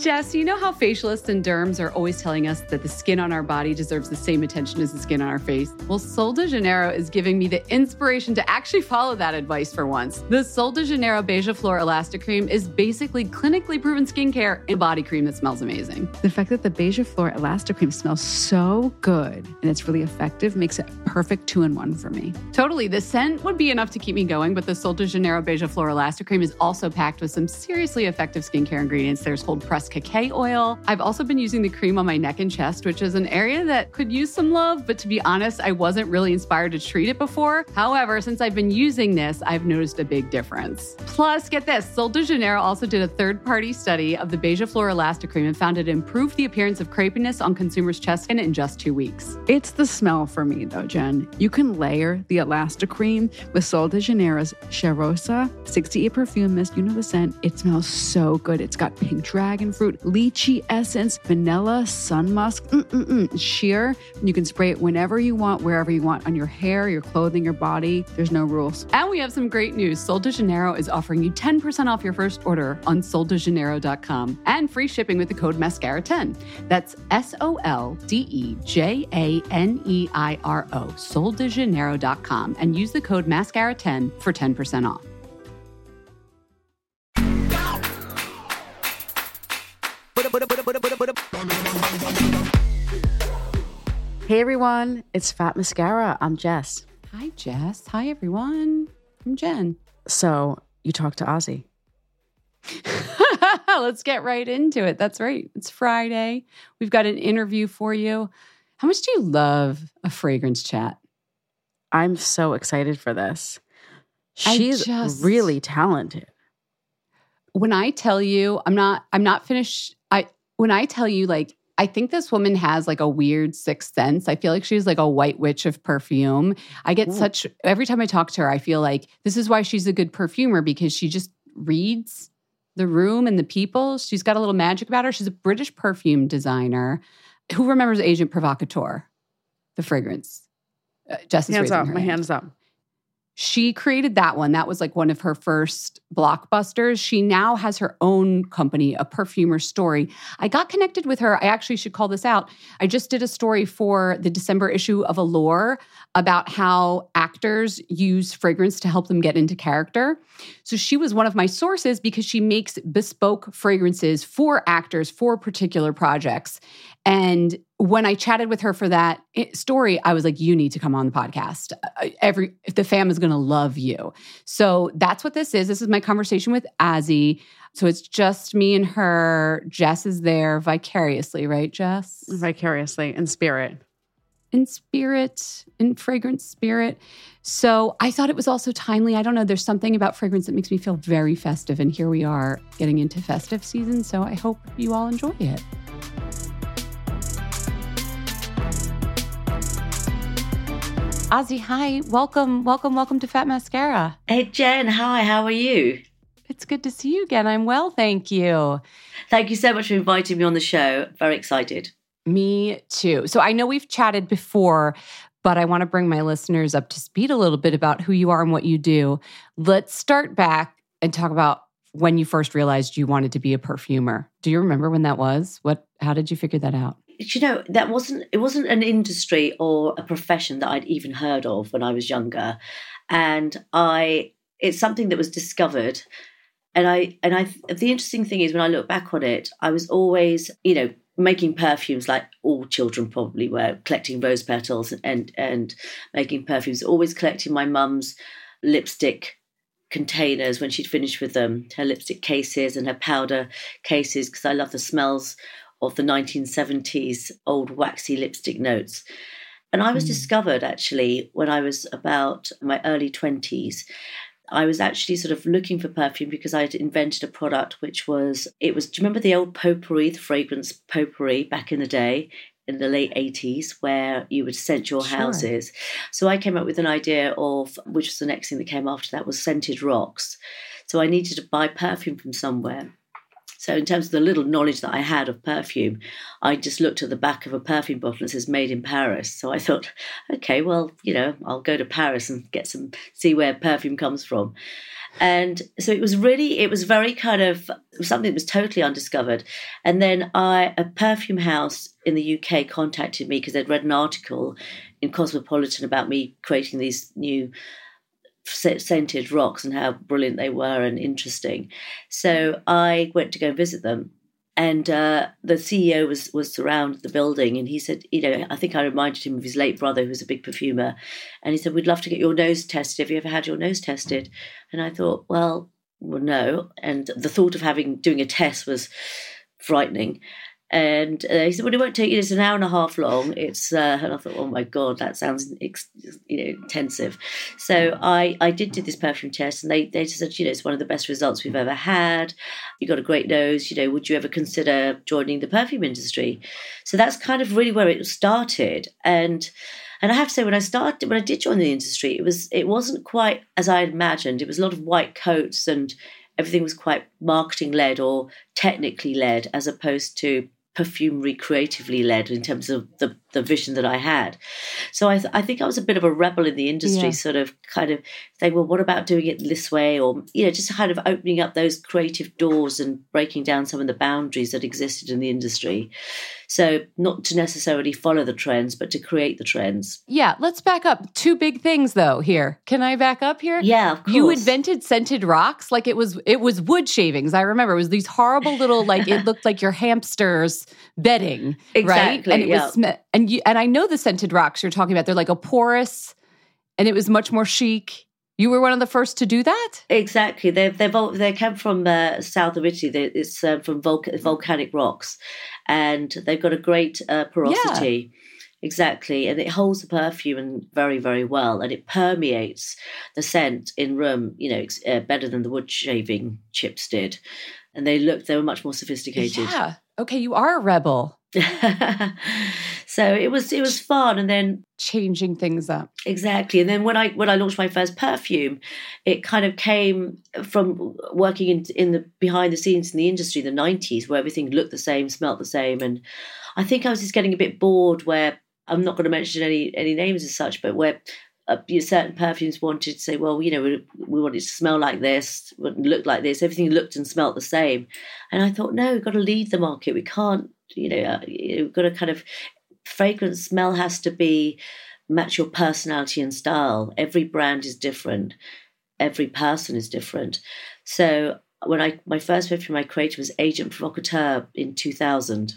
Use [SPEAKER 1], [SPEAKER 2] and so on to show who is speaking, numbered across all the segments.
[SPEAKER 1] Jess, you know how facialists and derms are always telling us that the skin on our body deserves the same attention as the skin on our face? Well, Sol de Janeiro is giving me the inspiration to actually follow that advice for once. The Sol de Janeiro Beija Flor Elastic Cream is basically clinically proven skincare and body cream that smells amazing.
[SPEAKER 2] The fact that the Beija Flor Elastic Cream smells so good and it's really effective makes it perfect two in one for me.
[SPEAKER 1] Totally. The scent would be enough to keep me going, but the Sol de Janeiro Beija Flor Elastic Cream is also packed with some seriously effective skincare ingredients. There's cold pressed cacao oil. I've also been using the cream on my neck and chest, which is an area that could use some love, but to be honest, I wasn't really inspired to treat it before. However, since I've been using this, I've noticed a big difference. Plus, get this Sol de Janeiro also did a third party study of the Beija Flor Elastic Cream and found it improved the appearance of crepiness on consumers' chest skin in just two weeks.
[SPEAKER 2] It's the smell for me, though, Jen. You can layer the Elastic Cream with Sol de Janeiro's Cheirosa 68 perfume mist. You know the scent. It smells so good. It's got pink dragon fruit, lychee essence, vanilla, sun musk, mm-mm-mm, sheer. You can spray it whenever you want, wherever you want, on your hair, your clothing, your body. There's no rules.
[SPEAKER 1] And we have some great news. Sol de Janeiro is offering you 10% off your first order on soldejaneiro.com and free shipping with the code MASCARA10. That's S O L D E J A N E I R O, soldejaneiro.com, and use the code MASCARA10 for 10% off.
[SPEAKER 2] Hey everyone, it's Fat Mascara. I'm Jess.
[SPEAKER 1] Hi, Jess. Hi, everyone. I'm Jen.
[SPEAKER 2] So you talked to Azzi.
[SPEAKER 1] Let's get right into it. That's right. It's Friday. We've got an interview for you. How much do you love a fragrance chat?
[SPEAKER 2] I'm so excited for this. She's
[SPEAKER 1] just-
[SPEAKER 2] really talented.
[SPEAKER 1] When I tell you, I'm not I'm not finished. When I tell you like I think this woman has like a weird sixth sense. I feel like she's like a white witch of perfume. I get
[SPEAKER 2] Ooh.
[SPEAKER 1] such every time I talk to her, I feel like this is why she's a good perfumer because she just reads the room and the people. She's got a little magic about her. She's a British perfume designer. Who remembers Agent Provocateur, the fragrance? Uh, Jess
[SPEAKER 2] Hands up. My
[SPEAKER 1] hand.
[SPEAKER 2] hands up.
[SPEAKER 1] She created that one. That was like one of her first blockbusters. She now has her own company, A Perfumer Story. I got connected with her. I actually should call this out. I just did a story for the December issue of Allure about how actors use fragrance to help them get into character. So she was one of my sources because she makes bespoke fragrances for actors for particular projects. And when I chatted with her for that story, I was like, "You need to come on the podcast. Uh, Every if the fam is going to love you." So that's what this is. This is my conversation with Azzi. So it's just me and her. Jess is there vicariously, right, Jess?
[SPEAKER 2] Vicariously in spirit.
[SPEAKER 1] in spirit, in fragrance spirit. So I thought it was also timely. I don't know, there's something about fragrance that makes me feel very festive. And here we are getting into festive season. So I hope you all enjoy it. Azzi, hi. Welcome, welcome, welcome to Fat Mascara.
[SPEAKER 3] Hey Jen, hi, how are you?
[SPEAKER 1] It's good to see you again. I'm well, thank you.
[SPEAKER 3] Thank you so much for inviting me on the show. Very excited.
[SPEAKER 1] Me too. So I know we've chatted before, but I want to bring my listeners up to speed a little bit about who you are and what you do. Let's start back and talk about when you first realized you wanted to be a perfumer. Do you remember when that was? What how did you figure that out?
[SPEAKER 3] You know, that wasn't it wasn't an industry or a profession that I'd even heard of when I was younger. And I it's something that was discovered and I and I the interesting thing is when I look back on it, I was always, you know, making perfumes like all children probably were, collecting rose petals and and making perfumes, always collecting my mum's lipstick containers when she'd finished with them, her lipstick cases and her powder cases, because I love the smells of the 1970s old waxy lipstick notes. And I was mm. discovered actually when I was about my early 20s. I was actually sort of looking for perfume because I had invented a product which was it was do you remember the old potpourri, the fragrance potpourri back in the day? in the late 80s where you would scent your sure. houses. So I came up with an idea of which was the next thing that came after that was scented rocks. So I needed to buy perfume from somewhere. So in terms of the little knowledge that I had of perfume, I just looked at the back of a perfume bottle and says made in Paris. So I thought, okay, well, you know, I'll go to Paris and get some see where perfume comes from. And so it was really, it was very kind of something that was totally undiscovered. And then I, a perfume house in the UK contacted me because they'd read an article in Cosmopolitan about me creating these new scented rocks and how brilliant they were and interesting. So I went to go visit them and uh, the CEO was was around the building, and he said, you know, I think I reminded him of his late brother, who was a big perfumer, and he said, we'd love to get your nose tested. Have you ever had your nose tested? And I thought, well, well, no. And the thought of having doing a test was frightening. And uh, he said, "Well, it won't take you. It's an hour and a half long. It's." Uh, and I thought, "Oh my god, that sounds you know intensive." So I I did do this perfume test, and they they said, "You know, it's one of the best results we've ever had. You got a great nose. You know, would you ever consider joining the perfume industry?" So that's kind of really where it started, and. And I have to say, when I started, when I did join the industry, it was it wasn't quite as I had imagined. It was a lot of white coats and everything was quite marketing led or technically led, as opposed to perfumery creatively led in terms of the, the vision that I had. So I, th- I think I was a bit of a rebel in the industry, yeah. sort of kind of saying, well, what about doing it this way? Or, you know, just kind of opening up those creative doors and breaking down some of the boundaries that existed in the industry. So, not to necessarily follow the trends, but to create the trends.
[SPEAKER 1] Yeah, let's back up. Two big things though here. Can I back up here?
[SPEAKER 3] Yeah, of course.
[SPEAKER 1] You invented scented rocks like it was it was wood shavings. I remember it was these horrible little like it looked like your hamster's bedding,
[SPEAKER 3] exactly,
[SPEAKER 1] right? And it
[SPEAKER 3] yeah.
[SPEAKER 1] was and you and I know the scented rocks you're talking about. They're like a porous and it was much more chic you were one of the first to do that.
[SPEAKER 3] Exactly. They they they come from uh, south of Italy. They, it's uh, from volcanic rocks, and they've got a great uh, porosity. Yeah. Exactly, and it holds the perfume very, very well, and it permeates the scent in room. You know, uh, better than the wood shaving chips did, and they look they were much more sophisticated.
[SPEAKER 1] Yeah. Okay, you are a rebel.
[SPEAKER 3] so it was it was fun and then
[SPEAKER 1] changing things up
[SPEAKER 3] exactly and then when i when i launched my first perfume it kind of came from working in in the behind the scenes in the industry in the 90s where everything looked the same smelt the same and i think i was just getting a bit bored where i'm not going to mention any any names as such but where uh, certain perfumes wanted to say, well, you know, we, we want it to smell like this, look like this. Everything looked and smelt the same. And I thought, no, we've got to lead the market. We can't, you know, uh, you've got to kind of, fragrance smell has to be, match your personality and style. Every brand is different. Every person is different. So when I, my first perfume I created was Agent Provocateur in 2000,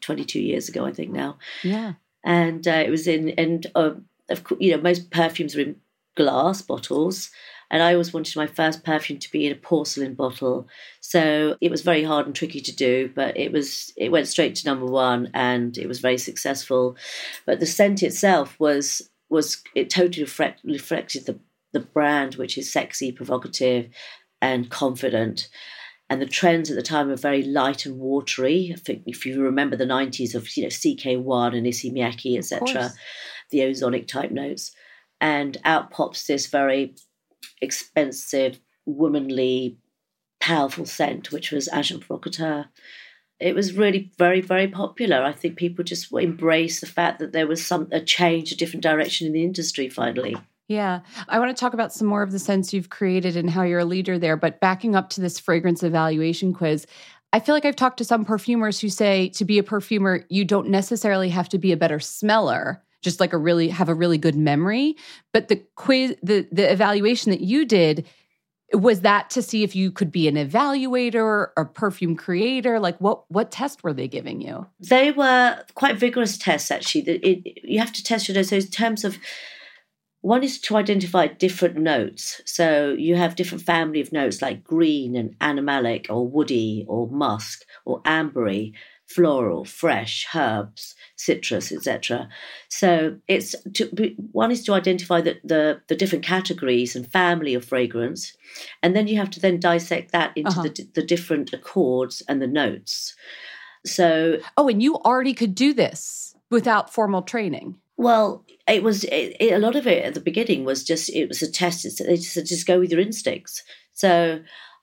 [SPEAKER 3] 22 years ago, I think now.
[SPEAKER 1] Yeah.
[SPEAKER 3] And uh, it was in, and uh, of course, you know, most perfumes are in glass bottles. And I always wanted my first perfume to be in a porcelain bottle. So it was very hard and tricky to do, but it was it went straight to number one and it was very successful. But the scent itself was was it totally reflect, reflected the, the brand, which is sexy, provocative, and confident. And the trends at the time were very light and watery. I think if you remember the 90s of you know CK1 and Issey Miyake, etc the ozonic type notes. And out pops this very expensive, womanly powerful scent, which was Agent Provocateur. It was really very, very popular. I think people just embraced the fact that there was some a change, a different direction in the industry finally.
[SPEAKER 1] Yeah. I want to talk about some more of the scents you've created and how you're a leader there. But backing up to this fragrance evaluation quiz, I feel like I've talked to some perfumers who say to be a perfumer, you don't necessarily have to be a better smeller, just like a really have a really good memory. But the quiz, the the evaluation that you did, was that to see if you could be an evaluator or perfume creator? Like what what test were they giving you?
[SPEAKER 3] They were quite vigorous tests actually. It, you have to test your nose so in terms of one is to identify different notes. So you have different family of notes like green and animalic or woody or musk or ambery floral, fresh, herbs, citrus, etc. So it's to, one is to identify the, the, the different categories and family of fragrance, and then you have to then dissect that into uh-huh. the the different accords and the notes. So
[SPEAKER 1] oh, and you already could do this without formal training.
[SPEAKER 3] Well, it was it, it, a lot of it at the beginning was just it was a test. It's, they just just go with your instincts. So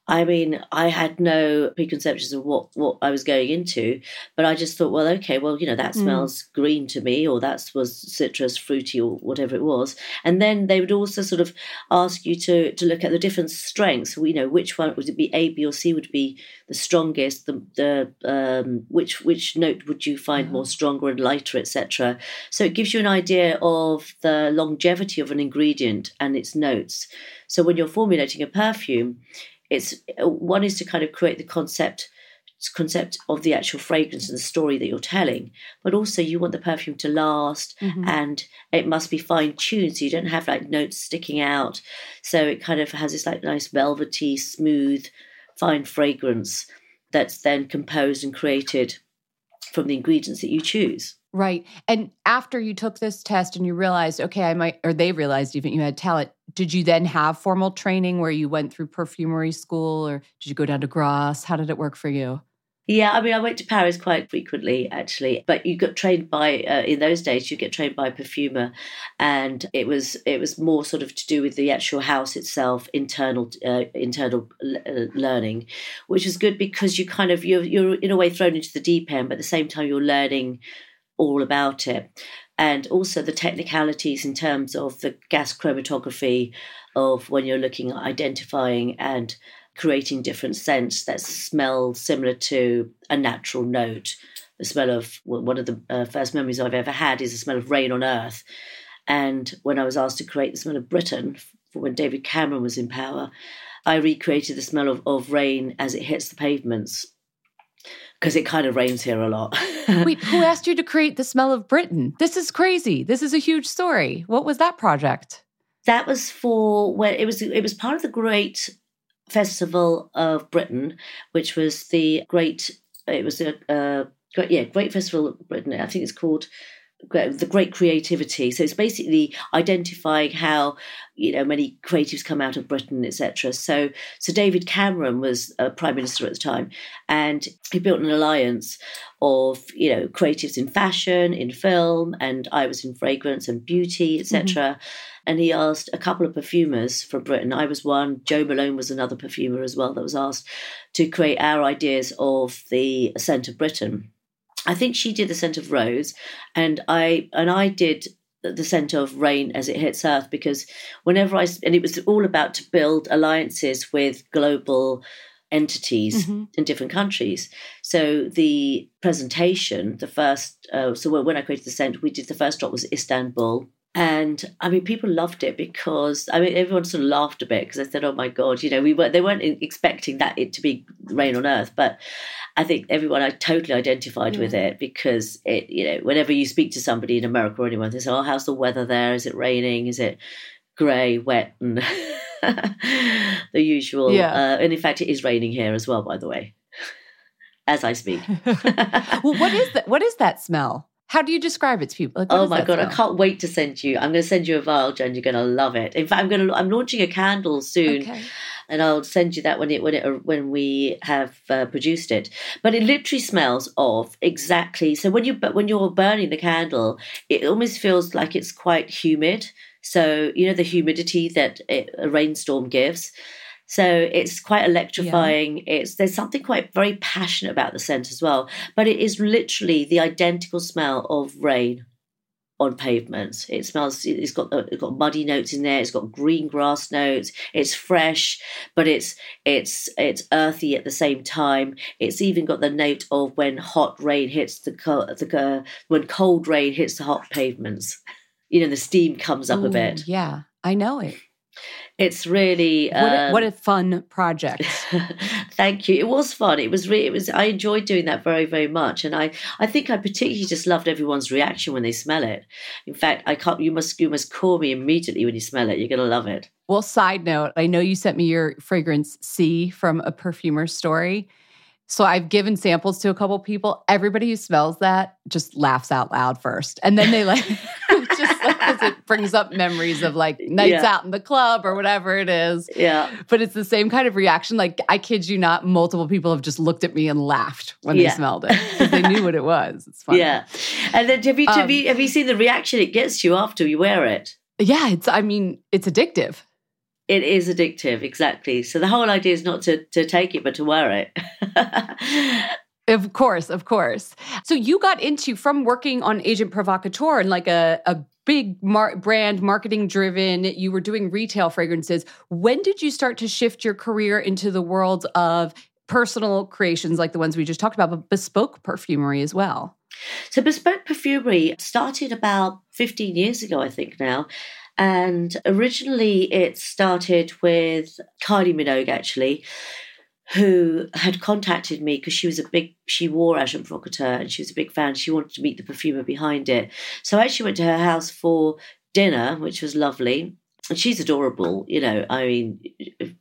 [SPEAKER 3] I mean, I had no preconceptions of what, what I was going into, but I just thought, well, okay, well, you know, that hmm. smells mm. green to me, or that was citrus, fruity, or whatever it was. And then they would also sort of ask you to to look at the different strengths. You know, which one would it be? A, B, or C would be the strongest. The the um, which which note would you find mm. more stronger and lighter, etc. So it gives you an idea of the longevity of an ingredient and its notes. So when you're formulating a perfume it's one is to kind of create the concept concept of the actual fragrance and the story that you're telling but also you want the perfume to last mm-hmm. and it must be fine tuned so you don't have like notes sticking out so it kind of has this like nice velvety smooth fine fragrance that's then composed and created from the ingredients that you choose
[SPEAKER 1] Right. And after you took this test and you realized, okay, I might, or they realized even you had talent, did you then have formal training where you went through perfumery school or did you go down to Grasse? How did it work for you?
[SPEAKER 3] Yeah, I mean, I went to Paris quite frequently, actually. But you got trained by uh, in those days. You get trained by a perfumer, and it was it was more sort of to do with the actual house itself, internal uh, internal uh, learning, which was good because you kind of you're you're in a way thrown into the deep end, but at the same time you're learning all about it. And also the technicalities in terms of the gas chromatography of when you're looking at identifying and creating different scents that smell similar to a natural note. The smell of one of the uh, first memories I've ever had is the smell of rain on earth. And when I was asked to create the smell of Britain for when David Cameron was in power, I recreated the smell of, of rain as it hits the pavements because it kind of rains here a lot.
[SPEAKER 1] Wait, who asked you to create the smell of Britain? This is crazy. This is a huge story. What was that project?
[SPEAKER 3] That was for when it was it was part of the Great Festival of Britain, which was the great it was a uh, great yeah, Great Festival of Britain. I think it's called the great creativity. So it's basically identifying how you know many creatives come out of Britain, etc. So so David Cameron was a prime minister at the time, and he built an alliance of you know creatives in fashion, in film, and I was in fragrance and beauty, etc. Mm-hmm. And he asked a couple of perfumers from Britain. I was one. Joe Malone was another perfumer as well that was asked to create our ideas of the scent of Britain. I think she did the scent of rose, and I and I did the scent of rain as it hits earth because whenever I and it was all about to build alliances with global entities mm-hmm. in different countries. So the presentation, the first, uh, so when I created the scent, we did the first drop was Istanbul. And I mean, people loved it because I mean, everyone sort of laughed a bit because I said, "Oh my god," you know, we were they weren't expecting that it to be rain on earth, but I think everyone I totally identified yeah. with it because it, you know, whenever you speak to somebody in America or anyone, they say, "Oh, how's the weather there? Is it raining? Is it grey, wet, and the usual?" Yeah. Uh, and in fact, it is raining here as well, by the way, as I speak.
[SPEAKER 1] well, what is that? What is that smell? How do you describe it to people?
[SPEAKER 3] Like, oh my god, smell? I can't wait to send you. I'm going to send you a vial, Jen. You're going to love it. In fact, I'm going to. I'm launching a candle soon. Okay and I'll send you that when it when it when we have uh, produced it. But it literally smells of exactly. So when you when you're burning the candle, it almost feels like it's quite humid. So you know the humidity that it, a rainstorm gives. So it's quite electrifying. Yeah. It's there's something quite very passionate about the scent as well. But it is literally the identical smell of rain on pavements. It smells. It's got uh, it's got muddy notes in there. It's got green grass notes. It's fresh, but it's it's it's earthy at the same time. It's even got the note of when hot rain hits the the when cold rain hits the hot pavements. You know, the steam comes up Ooh, a bit.
[SPEAKER 1] Yeah, I know it.
[SPEAKER 3] It's really
[SPEAKER 1] um, what, a, what, a, fun project.
[SPEAKER 3] Thank you. It was fun. It was really. It was. I enjoyed doing that very very much, and I I think I particularly just loved everyone's reaction when they smell it. In fact, I can't. You must you must call me immediately when you smell it. You're gonna love it.
[SPEAKER 1] Well, side note, I know you sent me your fragrance C from a perfumer's story. So I've given samples to a couple people. Everybody who smells that just laughs out loud first. And then they like like it brings up memories of like nights yeah. out in the club or whatever it is.
[SPEAKER 3] Yeah.
[SPEAKER 1] But it's the same kind of reaction. Like I kid you not, multiple people have just looked at me and laughed when yeah. they smelled it because they knew what it was. It's funny.
[SPEAKER 3] Yeah. And then have you, um, have you have you seen the reaction it gets you after you wear it?
[SPEAKER 1] Yeah, it's I mean, it's addictive.
[SPEAKER 3] It is addictive, exactly. So the whole idea is not to to take it, but to wear it.
[SPEAKER 1] Of course, of course. So you got into from working on Agent Provocateur and like a, a big mar- brand marketing driven, you were doing retail fragrances. When did you start to shift your career into the world of personal creations like the ones we just talked about, but bespoke perfumery as well?
[SPEAKER 3] So, bespoke perfumery started about 15 years ago, I think now. And originally it started with Kylie Minogue, actually, who had contacted me because she was a big, she wore Agent Provocateur and she was a big fan. She wanted to meet the perfumer behind it. So I actually went to her house for dinner, which was lovely. And she's adorable, you know. I mean,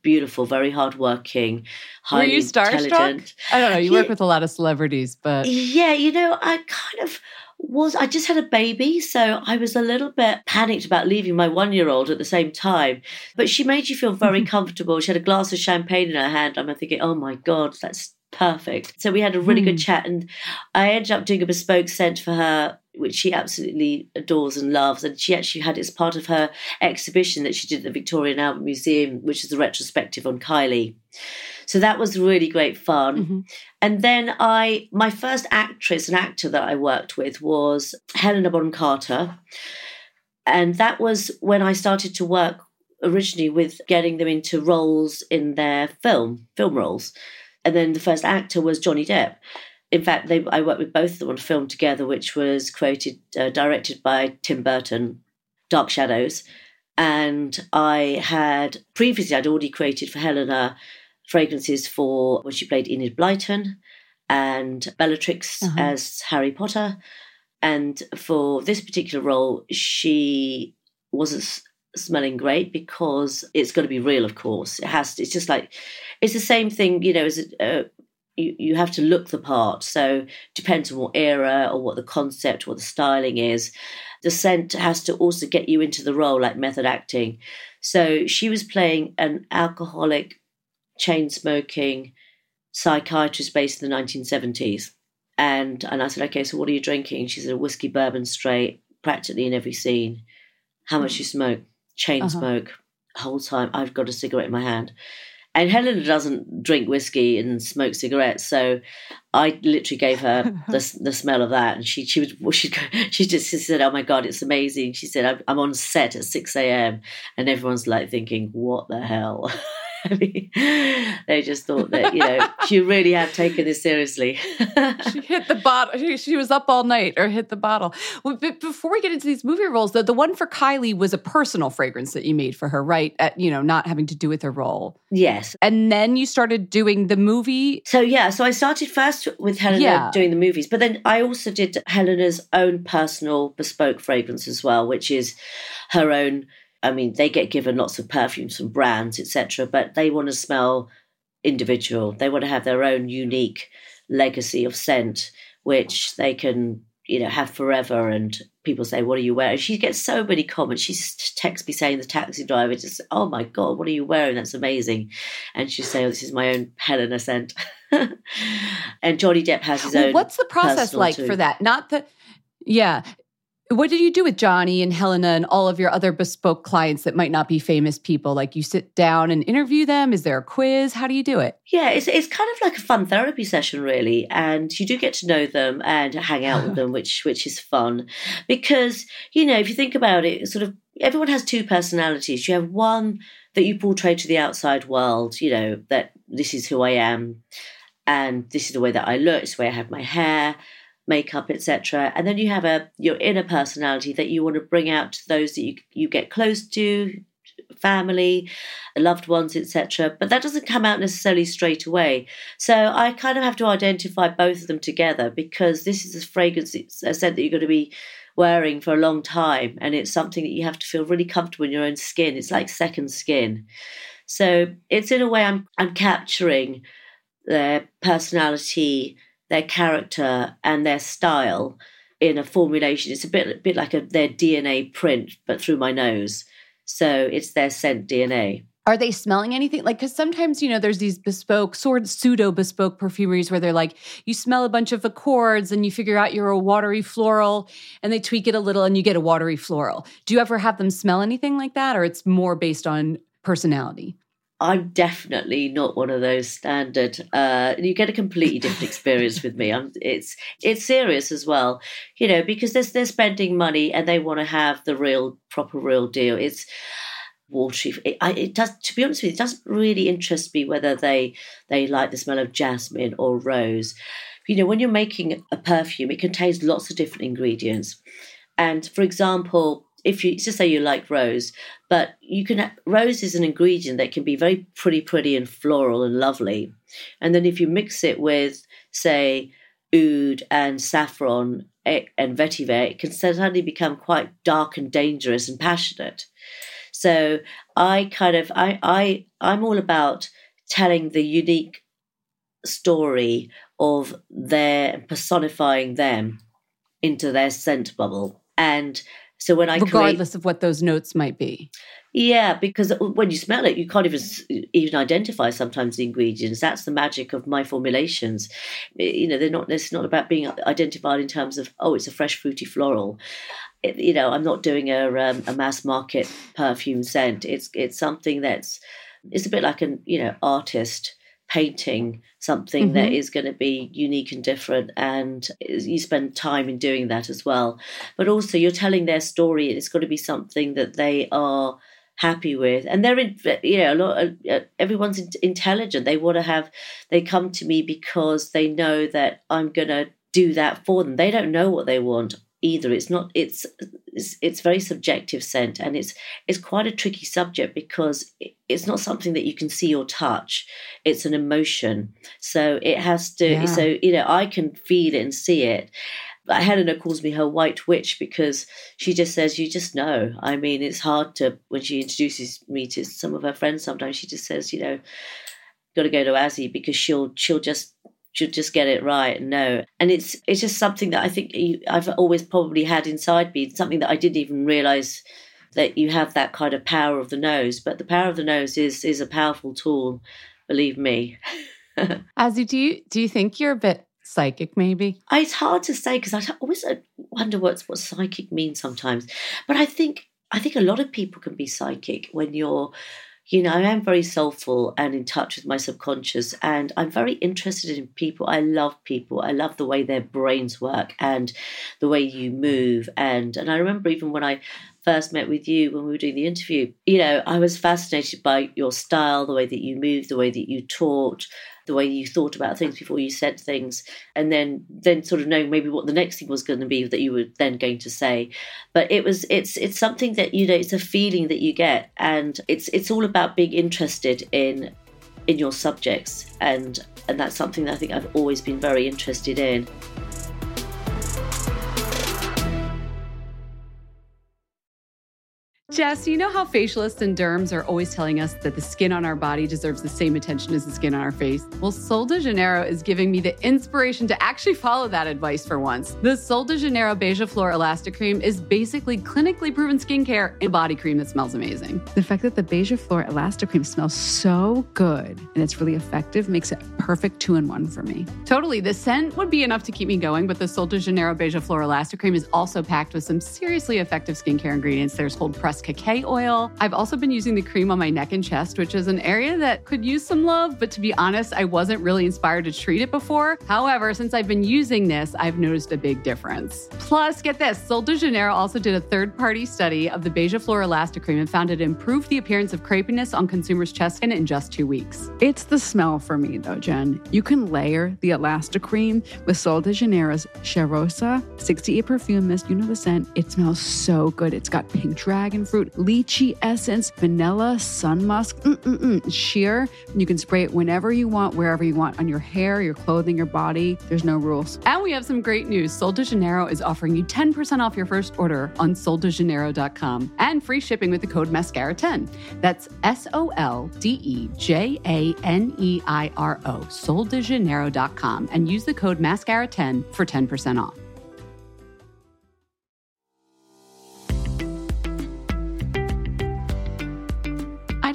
[SPEAKER 3] beautiful, very hardworking, highly Were you starstruck?
[SPEAKER 1] I don't know. You yeah, work with a lot of celebrities, but
[SPEAKER 3] yeah, you know, I kind of was I just had a baby, so I was a little bit panicked about leaving my one year old at the same time. But she made you feel very comfortable. She had a glass of champagne in her hand. I'm thinking, oh my God, that's perfect. So we had a really mm. good chat, and I ended up doing a bespoke scent for her, which she absolutely adores and loves. And she actually had it as part of her exhibition that she did at the Victoria and Albert Museum, which is a retrospective on Kylie. So that was really great fun. Mm-hmm. And then I, my first actress and actor that I worked with was Helena Bonham Carter. And that was when I started to work originally with getting them into roles in their film, film roles. And then the first actor was Johnny Depp. In fact, they, I worked with both of them on a film together, which was created, uh, directed by Tim Burton, Dark Shadows. And I had previously, I'd already created for Helena fragrances for when she played Enid Blyton and Bellatrix uh-huh. as Harry Potter. And for this particular role, she wasn't smelling great because it's got to be real, of course. It has to, it's just like, it's the same thing, you know, as a, uh, you, you have to look the part. So depends on what era or what the concept, what the styling is. The scent has to also get you into the role, like method acting. So she was playing an alcoholic chain smoking psychiatrist based in the 1970s. And, and I said, okay, so what are you drinking? She said, a whiskey bourbon straight, practically in every scene. How much you smoke? Chain uh-huh. smoke. Whole time I've got a cigarette in my hand. And Helena doesn't drink whiskey and smoke cigarettes, so I literally gave her the, the smell of that, and she she was she she just said, "Oh my god, it's amazing." She said, "I'm on set at six a.m." and everyone's like thinking, "What the hell." they just thought that you know she really had taken this seriously.
[SPEAKER 1] she hit the bottle. She, she, was up all night or hit the bottle. Well, but before we get into these movie roles, though, the one for Kylie was a personal fragrance that you made for her, right? At, you know, not having to do with her role.
[SPEAKER 3] Yes.
[SPEAKER 1] And then you started doing the movie.
[SPEAKER 3] So yeah, so I started first with Helena yeah. doing the movies, but then I also did Helena's own personal bespoke fragrance as well, which is her own I mean, they get given lots of perfumes from brands, etc., but they want to smell individual. They want to have their own unique legacy of scent, which they can, you know, have forever. And people say, "What are you wearing?" She gets so many comments. She texts me saying, "The taxi driver just, oh my god, what are you wearing? That's amazing." And she say, "Oh, this is my own Helena scent." and Johnny Depp has his well, own.
[SPEAKER 1] What's the process like too. for that? Not the, yeah What did you do with Johnny and Helena and all of your other bespoke clients that might not be famous people? Like you sit down and interview them? Is there a quiz? How do you do it?
[SPEAKER 3] Yeah, it's, it's kind of like a fun therapy session, really. And you do get to know them and hang out with them, which which is fun. Because, you know, if you think about it, sort of everyone has two personalities. You have one that you portray to the outside world, you know, that this is who I am and this is the way that I look, it's the way I have my hair makeup, etc. And then you have a your inner personality that you want to bring out to those that you you get close to, family, loved ones, etc. But that doesn't come out necessarily straight away. So I kind of have to identify both of them together because this is a fragrance, it's a scent that you're going to be wearing for a long time, and it's something that you have to feel really comfortable in your own skin. It's like second skin. So it's in a way I'm I'm capturing their personality their character and their style in a formulation. It's a bit, a bit like a, their DNA print, but through my nose. So it's their scent DNA.
[SPEAKER 1] Are they smelling anything? Like, because sometimes, you know, there's these bespoke, sort of pseudo bespoke perfumeries where they're like, you smell a bunch of accords and you figure out you're a watery floral and they tweak it a little and you get a watery floral. Do you ever have them smell anything like that or it's more based on personality?
[SPEAKER 3] I'm definitely not one of those standard. Uh, you get a completely different experience with me. I'm, it's it's serious as well, you know, because they're they're spending money and they want to have the real proper real deal. It's watery. It, I, it does. To be honest with you, it doesn't really interest me whether they they like the smell of jasmine or rose. You know, when you're making a perfume, it contains lots of different ingredients. And for example, if you just say you like rose, but you can rose is an ingredient that can be very pretty, pretty and floral and lovely. And then if you mix it with, say, oud and saffron eh, and vetiver, it can suddenly become quite dark and dangerous and passionate. So I kind of I I I'm all about telling the unique story of their personifying them into their scent bubble and so when I
[SPEAKER 1] regardless
[SPEAKER 3] create,
[SPEAKER 1] of what those notes might be.
[SPEAKER 3] Yeah, because when you smell it, you can't even even identify sometimes the ingredients. That's the magic of my formulations. You know, they're not. It's not about being identified in terms of oh, it's a fresh fruity floral. It, you know, I'm not doing a um, a mass market perfume scent. It's it's something that's it's a bit like an you know artist painting something mm-hmm. that is going to be unique and different and you spend time in doing that as well. But also you're telling their story and it's got to be something that they are happy with. And they're in, you know a lot of, uh, everyone's intelligent. They want to have they come to me because they know that i'm going to do that for them. They don't know what they want either. It's not. It's it's, it's very subjective scent, and it's it's quite a tricky subject because it's not something that you can see or touch. It's an emotion, so it has to. Yeah. So you know, I can feel it and see it. But Helena calls me her white witch because she just says, You just know. I mean, it's hard to, when she introduces me to some of her friends, sometimes she just says, You know, got to go to Azzi because she'll she'll just should just get it right and know. And it's it's just something that I think I've always probably had inside me, something that I didn't even realize that you have that kind of power of the nose. But the power of the nose is is a powerful tool, believe me.
[SPEAKER 1] Azzi, do you do you think you're a bit psychic maybe
[SPEAKER 3] it's hard to say because i always wonder what's what psychic means sometimes but i think i think a lot of people can be psychic when you're you know, I am very soulful and in touch with my subconscious, and I'm very interested in people. I love people. I love the way their brains work and the way you move. And and I remember even when I first met with you when we were doing the interview, you know, I was fascinated by your style, the way that you moved, the way that you talked, the way you thought about things before you said things, and then then sort of knowing maybe what the next thing was going to be that you were then going to say. But it was it's it's something that you know it's a feeling that you get, and it's it's all about being interested in in your subjects, and and that's something that I think I've always been very interested in.
[SPEAKER 1] Jess, you know how facialists and derms are always telling us that the skin on our body deserves the same attention as the skin on our face? Well, Sol de Janeiro is giving me the inspiration to actually follow that advice for once. The Sol de Janeiro Beija Flor Elastic Cream is basically clinically proven skincare and body cream that smells amazing.
[SPEAKER 2] The fact that the Beija Flor Elastic Cream smells so good and it's really effective makes it perfect two in one for me.
[SPEAKER 1] Totally. The scent would be enough to keep me going, but the Sol de Janeiro Beija Flor Elastic Cream is also packed with some seriously effective skincare ingredients. There's cold pressed cacao oil. I've also been using the cream on my neck and chest, which is an area that could use some love, but to be honest, I wasn't really inspired to treat it before. However, since I've been using this, I've noticed a big difference. Plus, get this Sol de Janeiro also did a third party study of the Beija Flor Elastic Cream and found it improved the appearance of crepiness on consumers' chest skin in just two weeks.
[SPEAKER 2] It's the smell for me, though, Jen. You can layer the Elastic Cream with Sol de Janeiro's Cheirosa 68 perfume mist. You know the scent. It smells so good. It's got pink dragon fruit, lychee essence, vanilla, sun musk, mm-mm-mm, sheer. You can spray it whenever you want, wherever you want, on your hair, your clothing, your body. There's no rules.
[SPEAKER 1] And we have some great news. Sol de Janeiro is offering you 10% off your first order on soldejaneiro.com and free shipping with the code MASCARA10. That's S O L D E J A N E I R O, soldejaneiro.com, and use the code MASCARA10 for 10% off.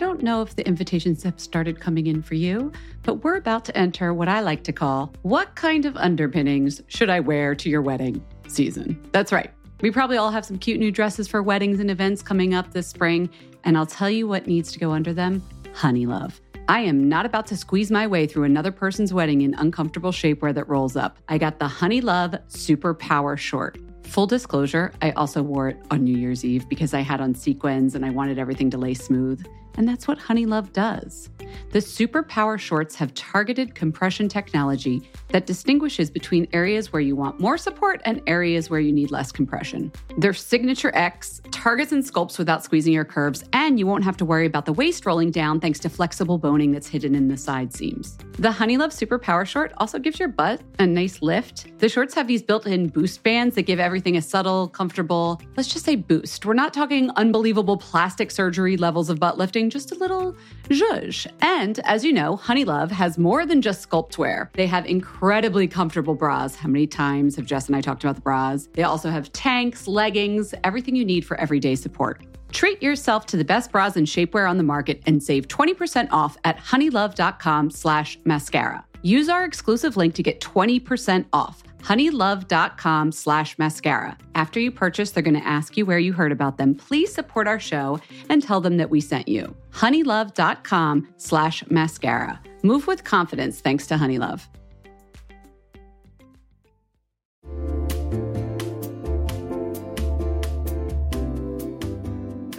[SPEAKER 1] Don't know if the invitations have started coming in for you, but we're about to enter what I like to call what kind of underpinnings should I wear to your wedding season? That's right. We probably all have some cute new dresses for weddings and events coming up this spring, and I'll tell you what needs to go under them honey love. I am not about to squeeze my way through another person's wedding in uncomfortable shapewear that rolls up. I got the Honey Love Super Power Short. Full disclosure, I also wore it on New Year's Eve because I had on sequins and I wanted everything to lay smooth. And that's what Honey Love does. The Super Power Shorts have targeted compression technology that distinguishes between areas where you want more support and areas where you need less compression. Their Signature X targets and sculpts without squeezing your curves, and you won't have to worry about the waist rolling down thanks to flexible boning that's hidden in the side seams. The Honey Love Super Power Short also gives your butt a nice lift. The shorts have these built in boost bands that give everything a subtle, comfortable, let's just say boost. We're not talking unbelievable plastic surgery levels of butt lifting, just a little zhuzh. And as you know, Honey Love has more than just sculpt wear. They have incredibly comfortable bras. How many times have Jess and I talked about the bras? They also have tanks, leggings, everything you need for everyday support. Treat yourself to the best bras and shapewear on the market and save 20% off at honeylove.com slash mascara. Use our exclusive link to get 20% off honeylove.com slash mascara. After you purchase, they're going to ask you where you heard about them. Please support our show and tell them that we sent you. honeylove.com slash mascara. Move with confidence thanks to Honeylove.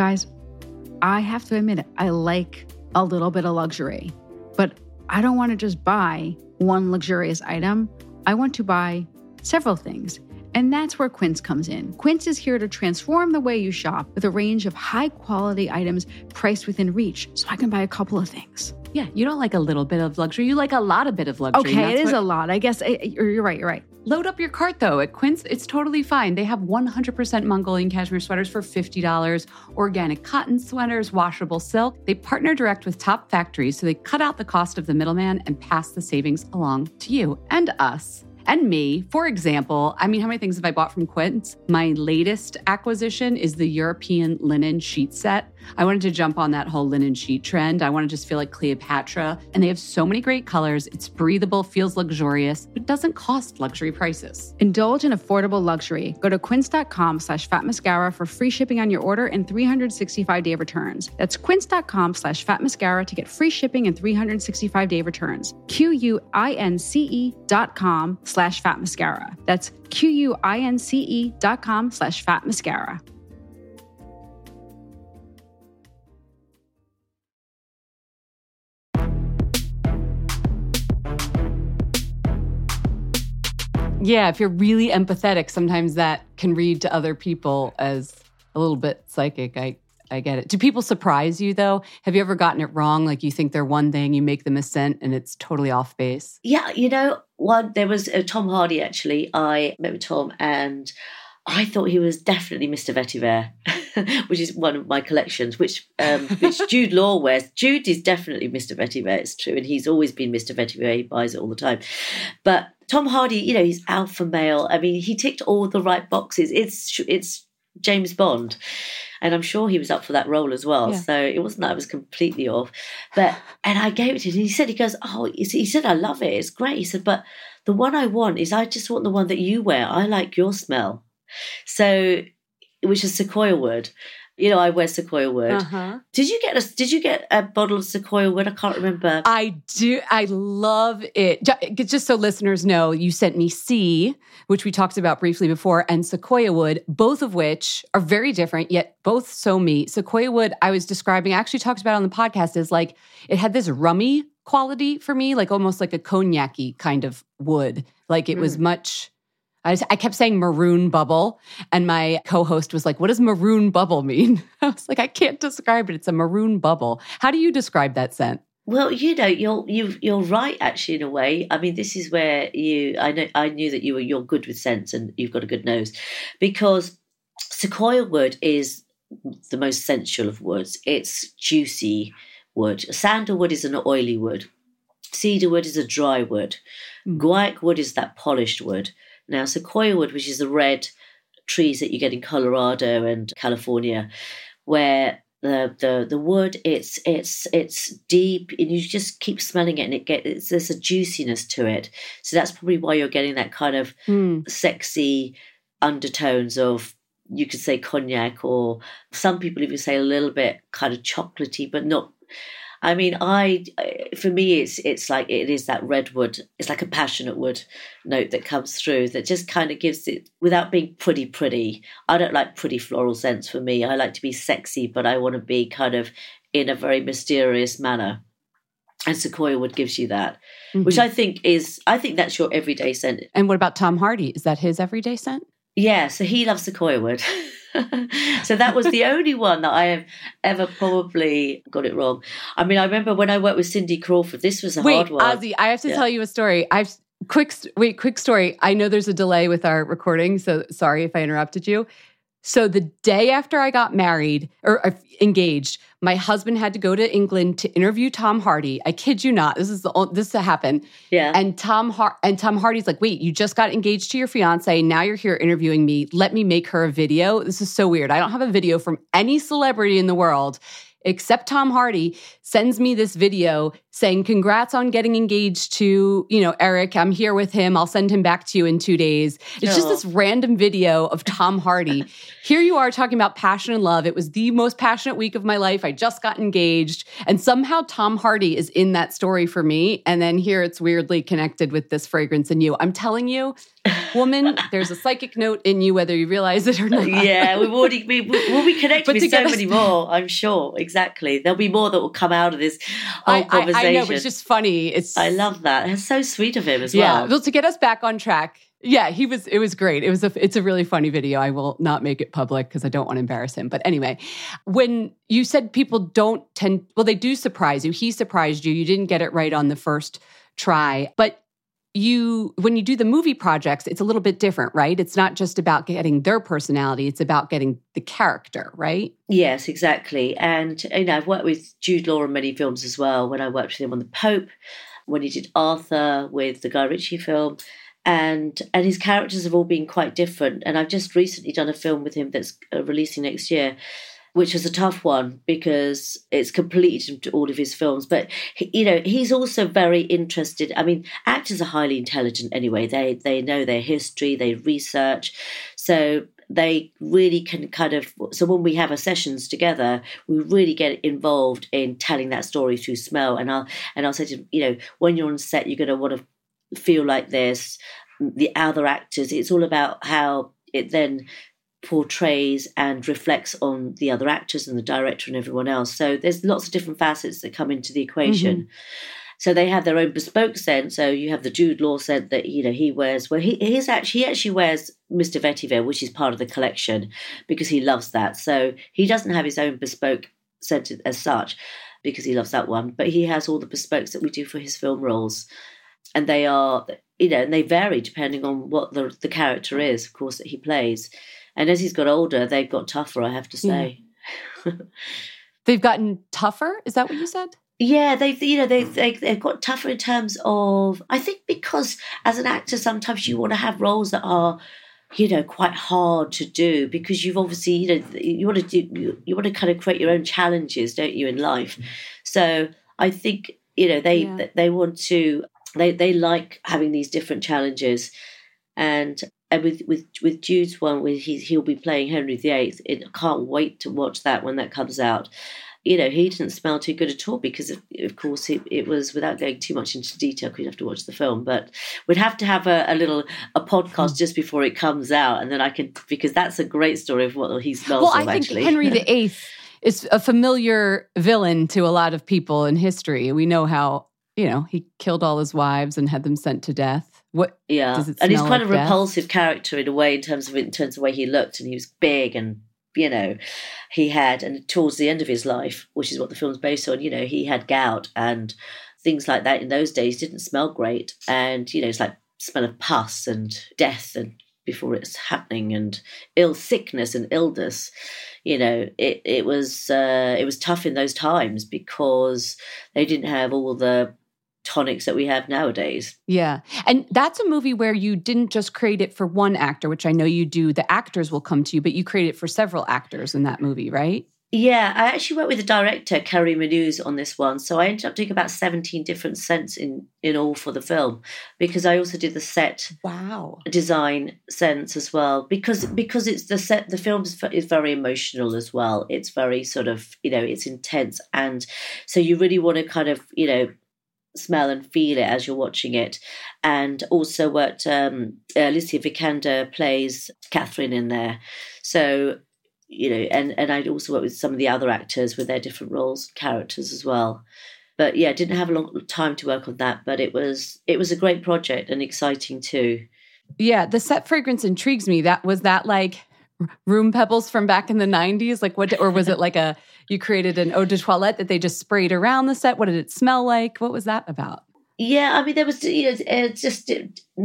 [SPEAKER 2] Guys, I have to admit it, I like a little bit of luxury, but I don't want to just buy one luxurious item. I want to buy several things. And that's where Quince comes in. Quince is here to transform the way you shop with a range of high quality items priced within reach, so I can buy a couple of things.
[SPEAKER 1] Yeah, you don't like a little bit of luxury. You like a lot of bit of luxury.
[SPEAKER 2] Okay, it is what... a lot. I guess I, you're right. You're right.
[SPEAKER 1] Load up your cart though. At Quince, it's totally fine. They have 100% Mongolian cashmere sweaters for $50, organic cotton sweaters, washable silk. They partner direct with top factories, so they cut out the cost of the middleman and pass the savings along to you and us and me. For example, I mean, how many things have I bought from Quince? My latest acquisition is the European linen sheet set. I wanted to jump on that whole linen sheet trend. I want to just feel like Cleopatra. And they have so many great colors. It's breathable, feels luxurious, but doesn't cost luxury prices.
[SPEAKER 2] Indulge in affordable luxury. Go to quince.com slash fat mascara for free shipping on your order and 365 day returns. That's quince.com slash fat mascara to get free shipping and 365 day returns. Q U I N C E dot com slash fat mascara. That's Q U I N C E dot com slash fat
[SPEAKER 1] Yeah, if you're really empathetic, sometimes that can read to other people as a little bit psychic. I I get it. Do people surprise you though? Have you ever gotten it wrong? Like you think they're one thing, you make them a scent, and it's totally off base.
[SPEAKER 3] Yeah, you know, one there was uh, Tom Hardy actually. I met with Tom, and I thought he was definitely Mr. Vetiver, which is one of my collections, which um, which Jude Law wears. Jude is definitely Mr. Vetiver, it's true, and he's always been Mr. Vetiver. He buys it all the time. But Tom Hardy, you know, he's alpha male. I mean, he ticked all the right boxes. It's it's James Bond. And I'm sure he was up for that role as well. Yeah. So it wasn't that I was completely off. But, and I gave it to him. He said, he goes, Oh, he said, I love it. It's great. He said, But the one I want is I just want the one that you wear. I like your smell. So, which is sequoia wood. You know, I wear sequoia wood. Uh-huh. Did you get a Did you get a bottle of sequoia wood? I can't remember.
[SPEAKER 1] I do. I love it. Just so listeners know, you sent me C, which we talked about briefly before, and sequoia wood, both of which are very different, yet both so me. Sequoia wood, I was describing. I actually talked about on the podcast is like it had this rummy quality for me, like almost like a cognac kind of wood. Like it mm. was much I, I kept saying maroon bubble, and my co host was like, What does maroon bubble mean? I was like, I can't describe it. It's a maroon bubble. How do you describe that scent?
[SPEAKER 3] Well, you know, you're you you're right actually in a way. I mean, this is where you I know I knew that you were you're good with scents and you've got a good nose, because sequoia wood is the most sensual of woods. It's juicy wood. Sandalwood is an oily wood. Cedar wood is a dry wood. Mm. Guaiac wood is that polished wood. Now, sequoia wood, which is the red trees that you get in Colorado and California, where the the the wood it's it's it's deep and you just keep smelling it and it gets there's a juiciness to it. So that's probably why you're getting that kind of mm. sexy undertones of you could say cognac or some people even say a little bit kind of chocolatey, but not I mean, I for me, it's it's like it is that redwood. It's like a passionate wood note that comes through that just kind of gives it without being pretty, pretty. I don't like pretty floral scents for me. I like to be sexy, but I want to be kind of in a very mysterious manner. And sequoia wood gives you that, mm-hmm. which I think is I think that's your everyday scent.
[SPEAKER 1] And what about Tom Hardy? Is that his everyday scent?
[SPEAKER 3] Yeah, so he loves sequoia wood. so that was the only one that I have ever probably got it wrong. I mean, I remember when I worked with Cindy Crawford. This was a
[SPEAKER 1] wait,
[SPEAKER 3] hard one.
[SPEAKER 1] Azzi, I have to yeah. tell you a story. I've quick wait, quick story. I know there's a delay with our recording, so sorry if I interrupted you. So the day after I got married or uh, engaged, my husband had to go to England to interview Tom Hardy. I kid you not. This is the this happened.
[SPEAKER 3] Yeah.
[SPEAKER 1] And Tom Har- and Tom Hardy's like, "Wait, you just got engaged to your fiance. Now you're here interviewing me. Let me make her a video." This is so weird. I don't have a video from any celebrity in the world except Tom Hardy sends me this video saying, Congrats on getting engaged to, you know, Eric. I'm here with him. I'll send him back to you in two days. It's just this random video of Tom Hardy. here you are talking about passion and love. It was the most passionate week of my life. I just got engaged. And somehow Tom Hardy is in that story for me. And then here it's weirdly connected with this fragrance in you. I'm telling you, woman, there's a psychic note in you, whether you realize it or not.
[SPEAKER 3] Yeah, we've already we, we'll be connected with so many more. I'm sure. Exactly. There'll be more that will come out of this whole I, conversation. I, I know,
[SPEAKER 1] it's just funny. It's
[SPEAKER 3] I love that. It's so sweet of him as
[SPEAKER 1] yeah,
[SPEAKER 3] well.
[SPEAKER 1] Well, to get us back on track. Yeah, he was. It was great. It was a. It's a really funny video. I will not make it public because I don't want to embarrass him. But anyway, when you said people don't tend, well, they do surprise you. He surprised you. You didn't get it right on the first try, but you when you do the movie projects it's a little bit different right? It's not just about getting their personality it's about getting the character right?
[SPEAKER 3] Yes exactly. And you know i've worked with jude law in many films as well when i worked with him on the pope when he did arthur with the guy ritchie film. And and his characters have all been quite different. And i've just recently done a film with him that's uh, releasing next year which was a tough one because it's completed all of his films. But you know, he's also very interested. I mean, actors are highly intelligent anyway. They they know their history, they research, so they really can kind of. So when we have our sessions together, we really get involved in telling that story through smell. And I'll and I'll say to you know, when you're on set, you're going to want to feel like this. The other actors, it's all about how it then portrays and reflects on the other actors and the director and everyone else. So there's lots of different facets that come into the equation. Mm-hmm. So they have their own bespoke scent. So you have the Jude Law scent that you know he wears. Well, he he's actually he actually wears Mr. Vetiver, which is part of the collection because he loves that. So he doesn't have his own bespoke scent as such because he loves that one, but he has all the bespokes that we do for his film roles. and they are you know, and they vary depending on what the the character is, of course, that he plays. And as he's got older, they've got tougher, I have to say.
[SPEAKER 1] Yeah. they've gotten tougher. Is that what you said?
[SPEAKER 3] Yeah, they've you know they've they, they've got tougher in terms of I think because as an actor sometimes you want to have roles that are you know quite hard to do because you've obviously you know you want to do you, you want to kind of create your own challenges don't you in life mm-hmm. so i think you know they yeah. they want to they they like having these different challenges, and and with with with Jude's one, where he he'll be playing Henry VIII. It, I can't wait to watch that when that comes out. You know, he didn't smell too good at all because, of, of course, it, it was without going too much into detail. We'd have to watch the film, but we'd have to have a, a little a podcast hmm. just before it comes out, and then I can because that's a great story of what he smells.
[SPEAKER 1] Well,
[SPEAKER 3] of,
[SPEAKER 1] I think
[SPEAKER 3] actually.
[SPEAKER 1] Henry VIII is a familiar villain to a lot of people in history. We know how you know, he killed all his wives and had them sent to death. What?
[SPEAKER 3] Yeah, and he's quite like a death? repulsive character in a way, in terms of in terms of the way he looked, and he was big and you know, he had, and towards the end of his life, which is what the film's based on, you know, he had gout and things like that in those days didn't smell great. And, you know, it's like smell of pus and death and before it's happening and ill sickness and illness you know it it was uh, it was tough in those times because they didn't have all the tonics that we have nowadays.
[SPEAKER 1] Yeah. And that's a movie where you didn't just create it for one actor, which I know you do. The actors will come to you, but you create it for several actors in that movie, right?
[SPEAKER 3] Yeah, I actually worked with the director, Karim Aïnouz, on this one. So I ended up doing about 17 different scents in, in all for the film because I also did the set
[SPEAKER 1] wow
[SPEAKER 3] design sense as well because because it's the set the film is very emotional as well. It's very sort of, you know, it's intense and so you really want to kind of, you know, smell and feel it as you're watching it. And also, what um, Alicia Vikander plays Catherine in there. So, you know, and, and I'd also worked with some of the other actors with their different roles, characters as well. But yeah, didn't have a long time to work on that, but it was it was a great project and exciting too.
[SPEAKER 1] Yeah, the set fragrance intrigues me. That was that like room pebbles from back in the 90s like what or was it like a you created an eau de toilette that they just sprayed around the set? What did it smell like? What was that about?
[SPEAKER 3] Yeah i mean there was you know just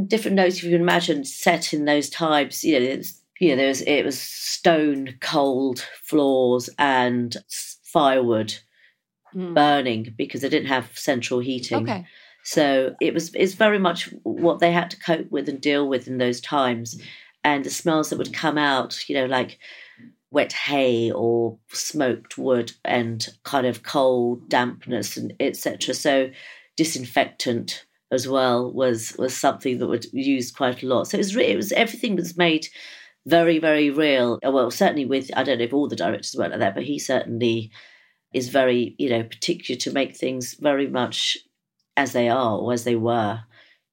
[SPEAKER 3] different notes if you can imagine set in those times. You know it's you know there was it was stone cold floors and firewood mm. burning because they didn't have central heating.
[SPEAKER 1] Okay.
[SPEAKER 3] So it was it's very much what they had to cope with and deal with in those times and the smells that would come out, you know, like wet hay or smoked wood and kind of cold dampness and etc. So disinfectant as well was was something that was used quite a lot. So it was it was everything was made very very real. Uh, well, certainly with I don't know if all the directors were like that, but he certainly is very you know particular to make things very much as they are or as they were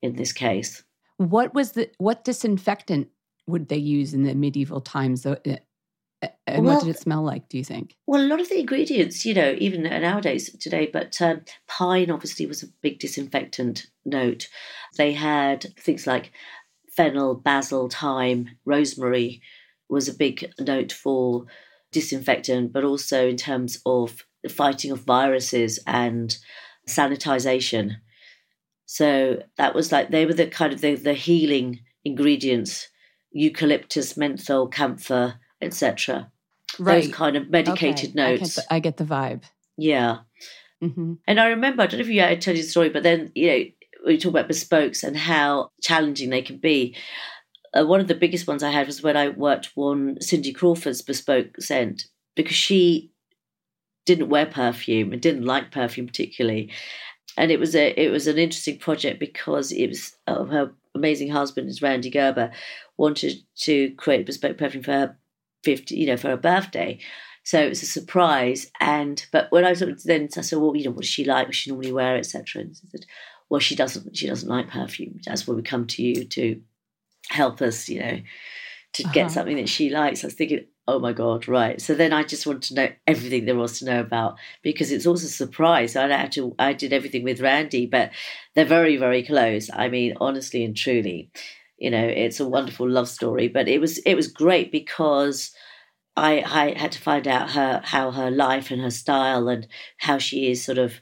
[SPEAKER 3] in this case.
[SPEAKER 1] What was the what disinfectant would they use in the medieval times? Uh, uh, and well, what did it smell like, do you think?
[SPEAKER 3] Well, a lot of the ingredients, you know, even nowadays today, but um, pine obviously was a big disinfectant note. They had things like fennel, basil, thyme, rosemary was a big note for disinfectant, but also in terms of the fighting of viruses and sanitization. So that was like they were the kind of the, the healing ingredients eucalyptus, menthol, camphor, etc. Right. Those kind of medicated okay. notes.
[SPEAKER 1] I get, the, I get, the, vibe.
[SPEAKER 3] Yeah. Mm-hmm. And I remember, I don't know if you I told you the story, but then, you know, we talk about bespokes and how challenging they can be. Uh, one of the biggest ones I had was when I worked on Cindy Crawford's bespoke scent because she didn't wear perfume and didn't like perfume particularly. And it was a it was an interesting project because it was uh, her amazing husband is Randy Gerber wanted to create a bespoke perfume for her 50, you know, for her birthday. So it was a surprise. And but when I sort of then I said, well, you know, what does she like? What does she normally wear, etc. And she said, well, she doesn't. She doesn't like perfume. That's why we come to you to help us, you know, to uh-huh. get something that she likes. I was thinking, oh my god, right. So then I just wanted to know everything there was to know about because it's also a surprise. I had to. I did everything with Randy, but they're very, very close. I mean, honestly and truly you know it's a wonderful love story but it was it was great because I, I had to find out her how her life and her style and how she is sort of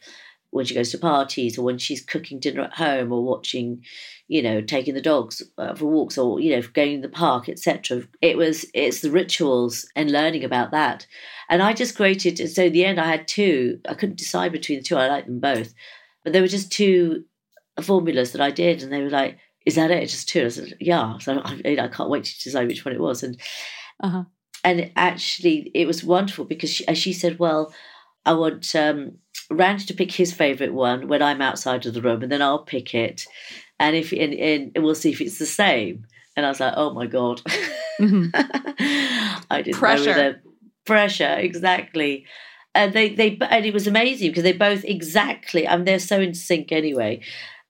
[SPEAKER 3] when she goes to parties or when she's cooking dinner at home or watching, you know, taking the dogs uh, for walks or you know going to the park, etc. It was it's the rituals and learning about that, and I just created. So in the end, I had two. I couldn't decide between the two. I liked them both, but there were just two formulas that I did, and they were like, "Is that it? It's Just two? I said, "Yeah." So I, I can't wait to decide which one it was, and uh-huh. and actually, it was wonderful because she, she said, "Well." I want um, Randy to pick his favourite one when I'm outside of the room, and then I'll pick it, and if and, and we'll see if it's the same. And I was like, oh my god, mm-hmm. I didn't pressure. know pressure exactly. And they they and it was amazing because they both exactly. I mean, they're so in sync anyway.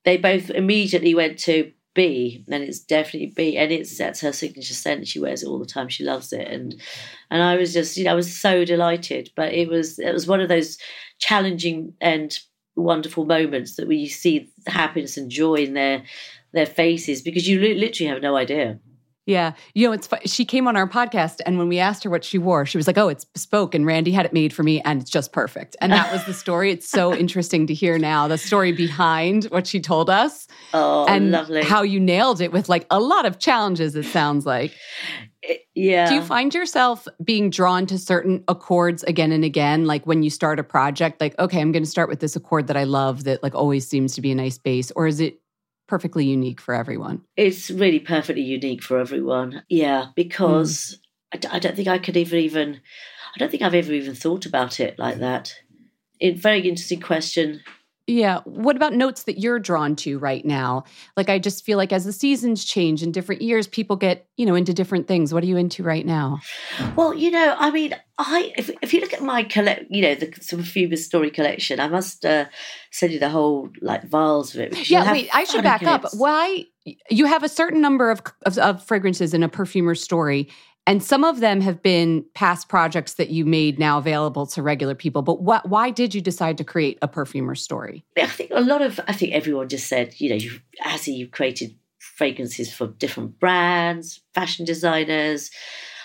[SPEAKER 3] They both immediately went to B, and it's definitely B, and it's that's her signature scent. She wears it all the time. She loves it, and and I was just, you know, I was so delighted. But it was it was one of those challenging and wonderful moments that we see happiness and joy in their their faces because you literally have no idea.
[SPEAKER 1] Yeah. You know, it's she came on our podcast and when we asked her what she wore, she was like, "Oh, it's bespoke and Randy had it made for me and it's just perfect." And that was the story. It's so interesting to hear now the story behind what she told us.
[SPEAKER 3] Oh,
[SPEAKER 1] and
[SPEAKER 3] lovely.
[SPEAKER 1] How you nailed it with like a lot of challenges it sounds like.
[SPEAKER 3] Eh, yeah.
[SPEAKER 1] Do you find yourself being drawn to certain accords again and again like when you start a project like okay, I'm going to start with this accord that I love that like always seems to be a nice base or is it perfectly unique for everyone.
[SPEAKER 3] It's really perfectly unique for everyone. Yeah, because mm. I, I, don't think I could even even, I don't think I've ever even thought about it like that. It very interesting question.
[SPEAKER 1] Yeah. What about notes that you're drawn to right now? Like, I just feel like as the seasons change in different years, people get, you know, into different things. What are you into right now?
[SPEAKER 3] Well, you know, I mean, I if, if you look at my collect, you know, the Perfumer's story collection, I must uh, send you the whole like vials of it.
[SPEAKER 1] Yeah, wait, I should back up. Why you have a certain number of, of, of fragrances in a perfumer's story, and some of them have been past projects that you made now available to regular people. But what, why did you decide to create a perfumer story?
[SPEAKER 3] I think a lot of, I think everyone just said, you know, you, as you've created fragrances for different brands, fashion designers,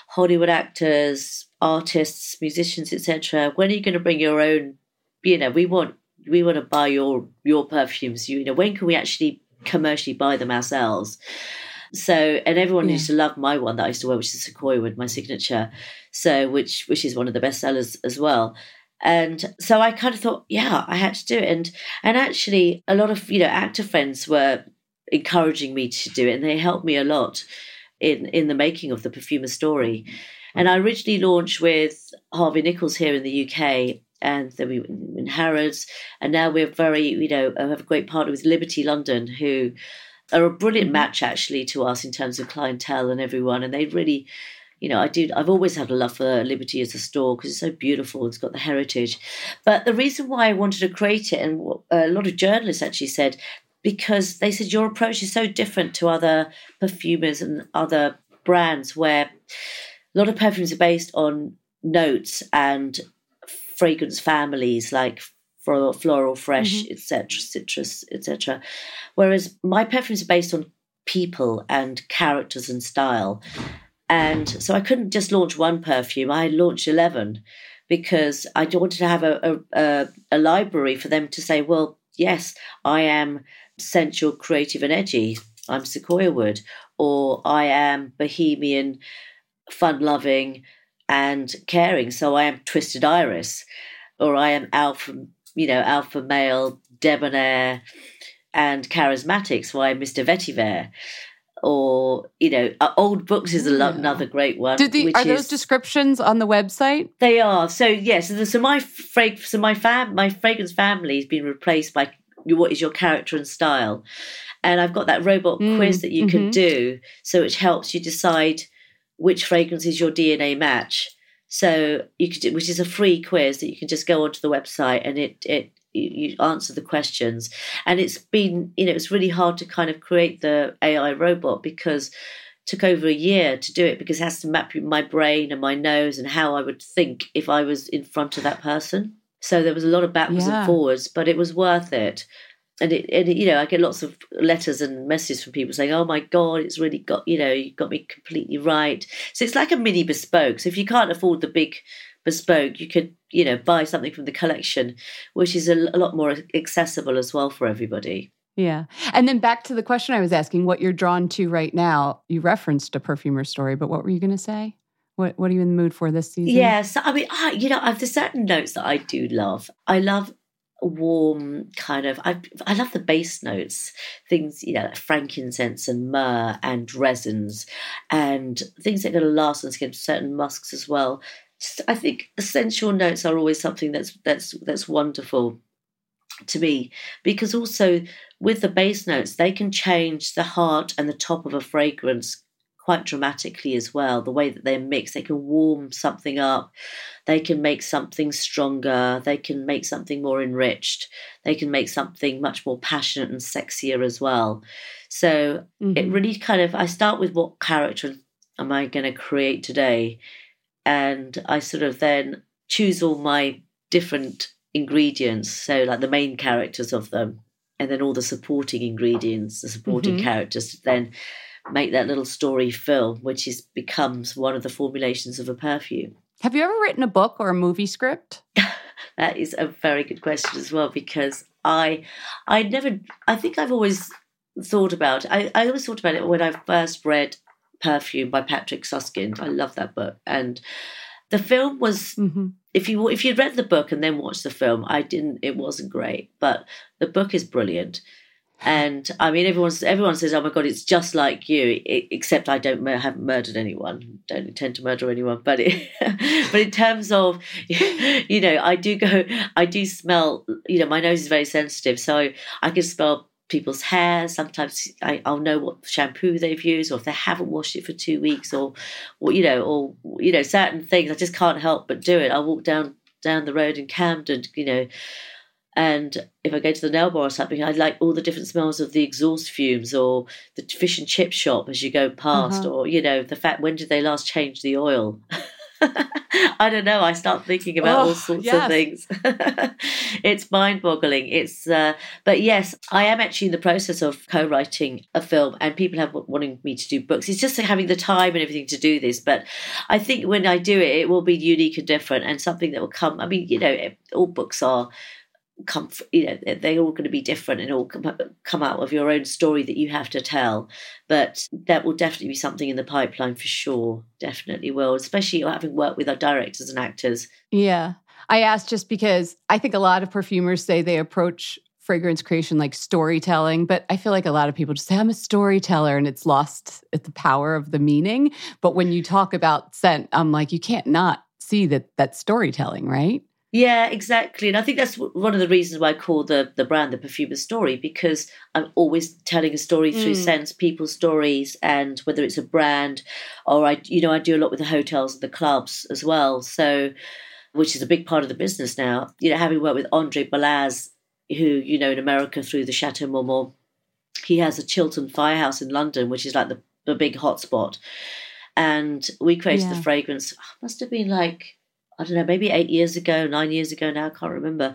[SPEAKER 3] Hollywood actors, artists, musicians, etc. When are you going to bring your own? You know, we want we want to buy your your perfumes. You know, when can we actually commercially buy them ourselves? So, and everyone yeah. used to love my one that I used to wear, which is Sequoia Wood, my signature. So, which which is one of the best sellers as well. And so I kind of thought, yeah, I had to do it. And and actually, a lot of you know actor friends were encouraging me to do it, and they helped me a lot in in the making of the perfumer story. And I originally launched with Harvey Nichols here in the UK, and then we in Harrods, and now we're very, you know, have a great partner with Liberty London, who are a brilliant mm-hmm. match actually to us in terms of clientele and everyone. And they really, you know, I do. I've always had a love for Liberty as a store because it's so beautiful. It's got the heritage. But the reason why I wanted to create it, and a lot of journalists actually said, because they said your approach is so different to other perfumers and other brands where a lot of perfumes are based on notes and fragrance families like floral, fresh, mm-hmm. etc., citrus, etc. Whereas my perfumes are based on people and characters and style. And so I couldn't just launch one perfume. I launched 11 because I wanted to have a, a, a library for them to say, well, yes, I am sensual, creative, and edgy. I'm Sequoia Wood. Or I am bohemian, fun loving, and caring. So I am Twisted Iris. Or I am alpha you know, alpha male, debonair, and charismatic. So I'm Mr. Vetiver. Or you know, uh, old books is yeah. another great one.
[SPEAKER 1] The, are those descriptions on the website?
[SPEAKER 3] They are. So yes, so, so my frag, so my fam, my fragrance family has been replaced by what is your character and style, and I've got that robot mm, quiz that you mm-hmm. can do, so which helps you decide which fragrance is your DNA match. So you could, which is a free quiz that you can just go onto the website and it it you answer the questions. And it's been you know it's really hard to kind of create the AI robot because took over a year to do it because it has to map my brain and my nose and how I would think if I was in front of that person. So there was a lot of backwards yeah. and forwards, but it was worth it and it, and it, you know, I get lots of letters and messages from people saying, "Oh my God, it's really got you know, you got me completely right." So it's like a mini bespoke. So if you can't afford the big bespoke. You could, you know, buy something from the collection, which is a, a lot more accessible as well for everybody.
[SPEAKER 1] Yeah. And then back to the question I was asking, what you're drawn to right now. You referenced a perfumer story, but what were you going to say? What What are you in the mood for this season?
[SPEAKER 3] Yes, I mean, I, you know, I've, there's certain notes that I do love. I love warm kind of I I love the base notes things you know like frankincense and myrrh and resins and things that are going to last on skin certain musks as well. I think essential notes are always something that's that's that's wonderful to me because also with the base notes they can change the heart and the top of a fragrance quite dramatically as well. The way that they're mixed, they can warm something up, they can make something stronger, they can make something more enriched, they can make something much more passionate and sexier as well. So mm-hmm. it really kind of, I start with what character am I going to create today? And I sort of then choose all my different ingredients. So, like the main characters of them, and then all the supporting ingredients, the supporting mm-hmm. characters, then make that little story film, which is becomes one of the formulations of a perfume.
[SPEAKER 1] Have you ever written a book or a movie script?
[SPEAKER 3] that is a very good question as well because I I never I think I've always thought about I, I always thought about it when I first read Perfume by Patrick Suskind. I love that book. And the film was mm-hmm. if you if you'd read the book and then watched the film, I didn't it wasn't great. But the book is brilliant. And I mean, everyone's everyone says, "Oh my God, it's just like you," except I don't haven't murdered anyone, don't intend to murder anyone. But it, but in terms of, you know, I do go, I do smell. You know, my nose is very sensitive, so I can smell people's hair. Sometimes I, will know what shampoo they've used, or if they haven't washed it for two weeks, or, or you know, or you know, certain things. I just can't help but do it. I walk down down the road in Camden, you know and if I go to the nail bar or something, I like all the different smells of the exhaust fumes or the fish and chip shop as you go past, uh-huh. or, you know, the fact when did they last change the oil? I don't know. I start thinking about oh, all sorts yes. of things. it's mind boggling. It's, uh, but yes, I am actually in the process of co writing a film and people have wanting me to do books. It's just having the time and everything to do this. But I think when I do it, it will be unique and different and something that will come. I mean, you know, all books are come you know they're all going to be different and all come, come out of your own story that you have to tell. But that will definitely be something in the pipeline for sure. Definitely will especially having worked with our directors and actors.
[SPEAKER 1] Yeah. I asked just because i think a lot of perfumers say they approach fragrance creation like storytelling but i feel like a lot of people just say i'm a storyteller and it's lost at the power of the meaning. But when you talk about scent i'm like you can't not see that that's storytelling right
[SPEAKER 3] yeah, exactly. And I think that's one of the reasons why I call the, the brand the Perfumer Story, because I'm always telling a story through mm. sense, people's stories, and whether it's a brand or I, you know, I do a lot with the hotels and the clubs as well. So, which is a big part of the business now. You know, having worked with Andre Balazs, who, you know, in America through the Chateau Marmont, he has a Chiltern Firehouse in London, which is like the, the big hotspot. And we created yeah. the fragrance, must have been like I don't know, maybe eight years ago, nine years ago now, I can't remember.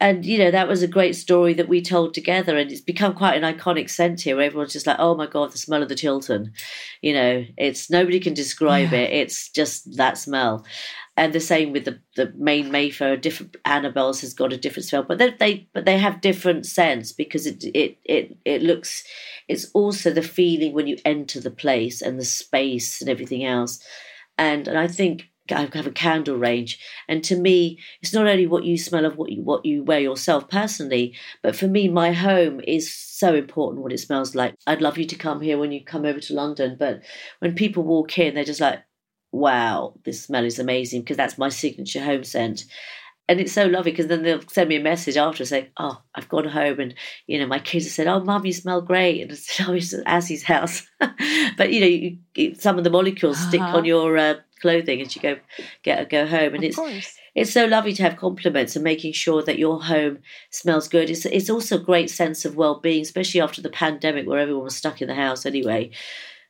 [SPEAKER 3] And, you know, that was a great story that we told together. And it's become quite an iconic scent here where everyone's just like, oh my God, the smell of the Chiltern. You know, it's nobody can describe yeah. it. It's just that smell. And the same with the, the main Mayfair, different Annabel's has got a different smell, but they, they but they have different scents because it it it it looks it's also the feeling when you enter the place and the space and everything else. And and I think I have a candle range, and to me, it's not only what you smell of what you what you wear yourself personally, but for me, my home is so important. What it smells like. I'd love you to come here when you come over to London, but when people walk in, they're just like, "Wow, this smell is amazing," because that's my signature home scent. And it's so lovely because then they'll send me a message after saying, "Oh, I've gone home and you know my kids have said, oh, mum, you smell great,' and I said, "Oh, it's Azzi's house." but you know, you, you, some of the molecules uh-huh. stick on your uh, clothing as you go get go home. And of it's course. it's so lovely to have compliments and making sure that your home smells good. It's it's also a great sense of well being, especially after the pandemic where everyone was stuck in the house anyway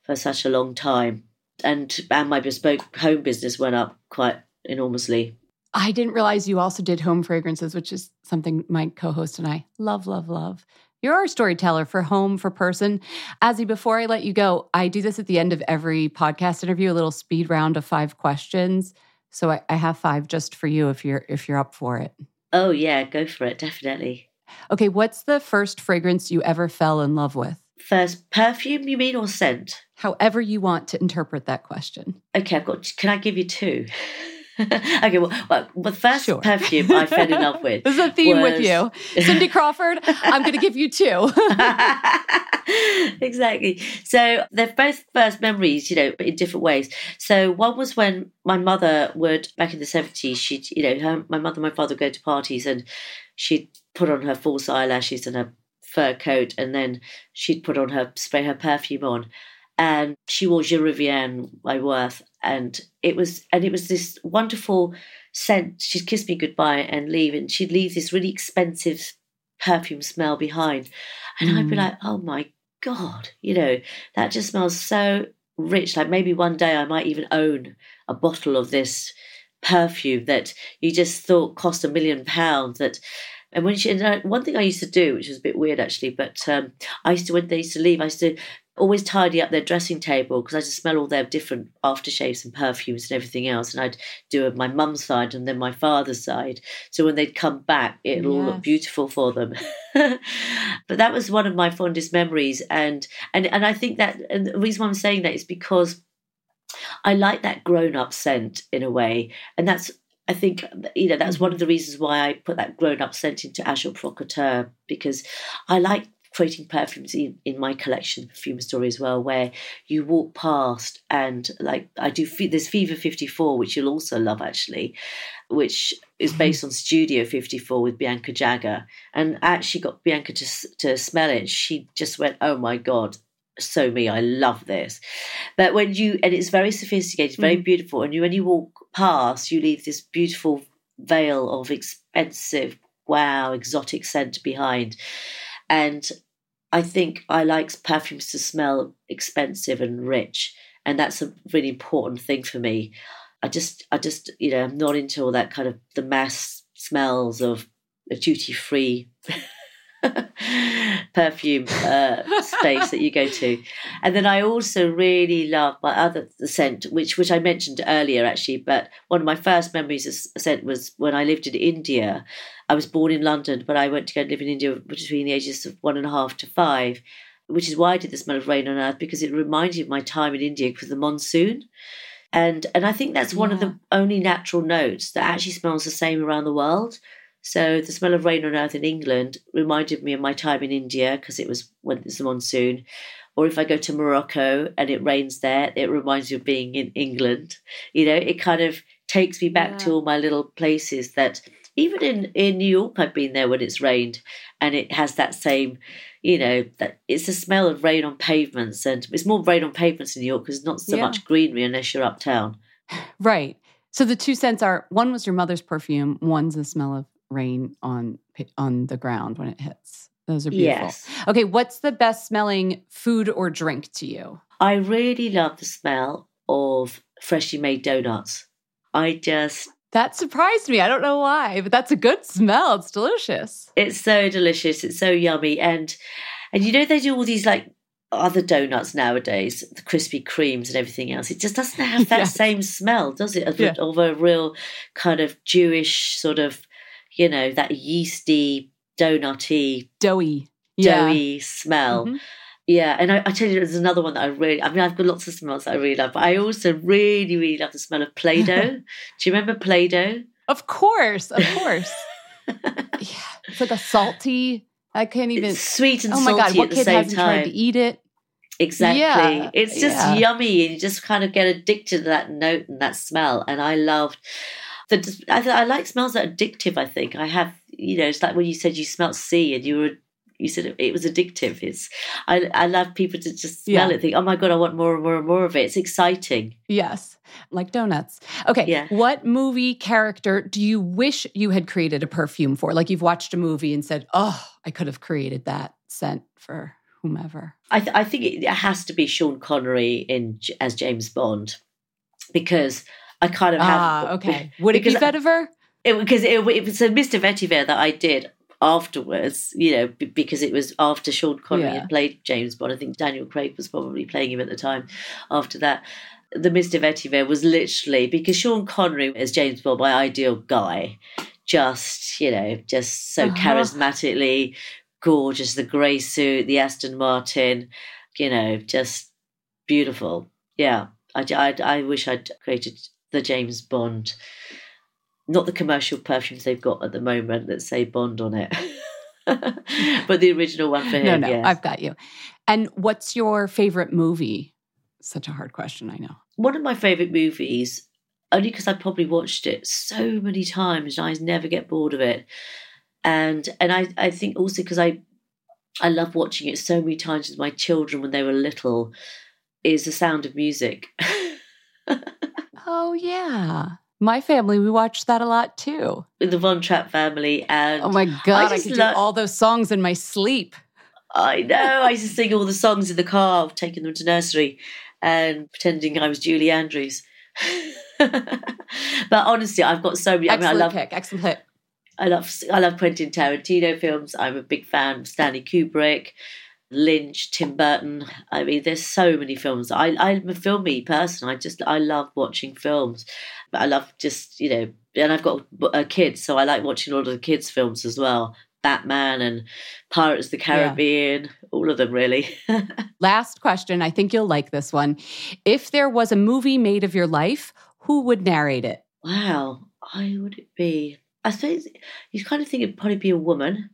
[SPEAKER 3] for such a long time. And and my bespoke home business went up quite enormously.
[SPEAKER 1] I didn't realize you also did home fragrances, which is something my co-host and I love, love, love. You're our storyteller for home, for person. Azzi, before I let you go, I do this at the end of every podcast interview, a little speed round of five questions. So I, I have five just for you if you're if you're up for it.
[SPEAKER 3] Oh yeah, go for it, definitely.
[SPEAKER 1] Okay, what's the first fragrance you ever fell in love with?
[SPEAKER 3] First perfume, you mean, or scent?
[SPEAKER 1] However you want to interpret that question.
[SPEAKER 3] Okay, I've got. Can I give you two? okay, well, well, the first
[SPEAKER 1] Sure.
[SPEAKER 3] perfume I fell in love with.
[SPEAKER 1] There's a theme with you. Cindy Crawford, I'm going to give you two.
[SPEAKER 3] exactly. So they're both first memories, you know, but in different ways. So one was when my mother would, back in the 70s, she'd, you know, her, my mother and my father would go to parties and she'd put on her false eyelashes and her fur coat and then she'd put on her, spray her perfume on. And she wore Je Reviens by Worth. And it was, and it was this wonderful scent. She'd kiss me goodbye and leave. And she'd leave this really expensive perfume smell behind. And I'd be
[SPEAKER 1] Mm.
[SPEAKER 3] like, oh my God, you know, that just smells so rich. Like maybe one day I might even own a bottle of this perfume that you just thought cost a million pounds. That, and when she, and uh, one thing I used to do, which was a bit weird actually, but um, I used to, when they used to leave, I used to always tidy up their dressing table because I used to smell all their different aftershaves and perfumes and everything else. And I'd do it my mum's side and then my father's side. So when they'd come back, all
[SPEAKER 1] Yes.
[SPEAKER 3] look beautiful for them. but that was one of my fondest memories. And, and, and I think that, and the reason why I'm saying that is because I like that grown up scent in a way. And that's, I think, you know, that's one of mm-hmm. the reasons why I put that grown up scent into Agent Provocateur because I like creating perfumes in, in my collection, Perfume Story as well, where you walk past and like I do, there's Fever 54, which you'll also love actually, which is mm-hmm. based on Studio 54 with Bianca Jagger. And I actually got Bianca to, to smell it. She just went, oh my God, so me, I love this. But when you, and it's very sophisticated, very mm. beautiful. And you, when you walk past, you leave this beautiful veil of expensive, wow, exotic scent behind. And I think I like perfumes to smell expensive and rich. And that's a really important thing for me. I just, I just, you know, I'm not into all that kind of the mass smells of a duty free perfume uh, space that you go to. And then I also really love my other scent, which which I mentioned earlier actually. But one of my first memories of scent was when I lived in India. I was born in London, but I went to go and live in India between the ages of one and a half to five, which is why I did the smell of rain on earth because it reminded me of my time in India with the monsoon. And and I think that's one of the only natural notes that actually smells the same around the world. So the smell of rain on earth in England reminded me of my time in India because it was when it's the monsoon. Or if I go to Morocco and it rains there, it reminds me of being in England. You know, it kind of takes me back to all my little places that even in, in New York I've been there when it's rained and it has that same, you know, that it's the smell of rain on pavements and it's more rain on pavements in New York because there's not so
[SPEAKER 1] Yeah.
[SPEAKER 3] much greenery unless you're uptown.
[SPEAKER 1] Right. So the two scents are one was your mother's perfume, one's the smell of rain on on the ground when it hits. Those are beautiful.
[SPEAKER 3] Yes.
[SPEAKER 1] Okay, what's the best smelling food or drink to you?
[SPEAKER 3] I really love the smell of freshly made donuts. I just,
[SPEAKER 1] That surprised me. I don't know why, but that's a good smell. It's delicious.
[SPEAKER 3] it's so delicious. It's so yummy. And, and you know, they do all these like other donuts nowadays, the Krispy Kremes and everything else. It just doesn't have that same smell, does it? Of,
[SPEAKER 1] Yeah.
[SPEAKER 3] of a real kind of Jewish sort of, you know, that yeasty, donutty,
[SPEAKER 1] Doughy. Yeah.
[SPEAKER 3] doughy smell.
[SPEAKER 1] Mhm.
[SPEAKER 3] Yeah, and I, I tell you, there's another one that I really, I mean, I've got lots of smells that I really love, but I also really, really love the smell of Play Doh. Do you remember Play Doh?
[SPEAKER 1] Of course, of course. yeah. It's like a salty. I can't even.
[SPEAKER 3] It's sweet and
[SPEAKER 1] Oh my
[SPEAKER 3] salty
[SPEAKER 1] god! What
[SPEAKER 3] at the
[SPEAKER 1] kid
[SPEAKER 3] same
[SPEAKER 1] hasn't tried
[SPEAKER 3] time.
[SPEAKER 1] to eat it?
[SPEAKER 3] Exactly.
[SPEAKER 1] Yeah,
[SPEAKER 3] It's just
[SPEAKER 1] yeah.
[SPEAKER 3] yummy, and you just kind of get addicted to that note and that smell. And I loved the. I, I like smells that are addictive. I think I have. You know, it's like when you said you smelt sea, and you were. You said it was addictive. It's. I. I love people to just smell
[SPEAKER 1] Yeah.
[SPEAKER 3] it. Think, oh my god, I want more and more and more of it. It's exciting.
[SPEAKER 1] Yes, like donuts. Okay.
[SPEAKER 3] Yeah.
[SPEAKER 1] What movie character do you wish you had created a perfume for? Like you've watched a movie and said, "Oh, I could have created that scent for whomever."
[SPEAKER 3] I, th- I think it has to be Sean Connery in as James Bond because I kind of have
[SPEAKER 1] Ah, okay. Would it be vetiver?
[SPEAKER 3] it, because it, it was a Mr. Vetiver that I did. afterwards, you know, b- because it was after Sean Connery
[SPEAKER 1] Yeah.
[SPEAKER 3] had played James Bond. I think Daniel Craig was probably playing him at the time after that. The Mr. Vetiver was literally because Sean Connery as James Bond, my ideal guy, just, you know, just so
[SPEAKER 1] Uh-huh.
[SPEAKER 3] charismatically gorgeous. The grey suit, the Aston Martin, you know, just beautiful. Yeah. I, I, I wish I'd created the James Bond, not the commercial perfumes they've got at the moment that say Bond on it, but the original one for him.
[SPEAKER 1] no, no,
[SPEAKER 3] yes.
[SPEAKER 1] I've got you. And what's your favorite movie? Such a hard question, I know.
[SPEAKER 3] One of my favourite movies, only because I probably watched it so many times and I never get bored of it. And and I, I think also because I I love watching it so many times with my children when they were little, is The Sound of Music.
[SPEAKER 1] Oh, yeah. My family, we watched that a lot too.
[SPEAKER 3] with the Von Trapp family and
[SPEAKER 1] Oh my God, I,
[SPEAKER 3] just
[SPEAKER 1] could
[SPEAKER 3] lo-
[SPEAKER 1] do all those songs in my sleep.
[SPEAKER 3] I know. I used to sing all the songs in the car, taking them to nursery and pretending I was Julie Andrews. but honestly, I've got so many. I mean, I
[SPEAKER 1] Excellent
[SPEAKER 3] love,
[SPEAKER 1] pick. Excellent pick.
[SPEAKER 3] I love, I love Quentin Tarantino films. I'm a big fan of Stanley Kubrick, Lynch, Tim Burton. I mean, there's so many films. I, I'm a filmy person. I just, I love watching films. But I love just, you know, and I've got a kid, so I like watching all of the kids' films as well. Batman and Pirates of the Caribbean, all of them really.
[SPEAKER 1] Last question. I think you'll like this one. If there was a movie made of your life, who would narrate it?
[SPEAKER 3] wow, I would it be? I suppose you kind of think it'd probably be a woman.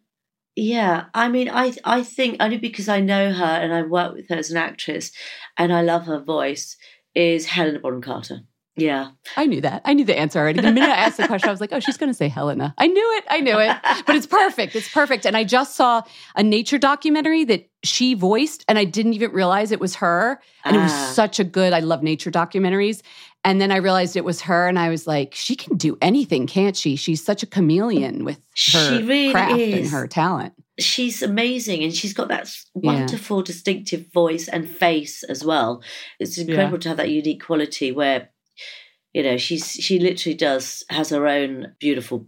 [SPEAKER 3] Yeah, I mean, I I think only because I know her and I work with her as an actress, and I love her voice, is Helena Bonham Carter. Yeah,
[SPEAKER 1] I knew that. I knew the answer already. The minute I asked the question, I was like, oh, she's going to say Helena. I knew it. I knew it. But it's perfect. It's perfect. And I just saw a nature documentary that she voiced, and I didn't even realize it was her. And it was
[SPEAKER 3] Ah.
[SPEAKER 1] such a good, I love nature documentaries. And then I realized it was her, and I was like, she can do anything, can't she? She's such a chameleon with her
[SPEAKER 3] She really
[SPEAKER 1] craft and her talent.
[SPEAKER 3] she's amazing and she's got that s-
[SPEAKER 1] Yeah.
[SPEAKER 3] wonderful distinctive voice and face as well it's incredible to have that unique quality where you know she's she literally does has her own beautiful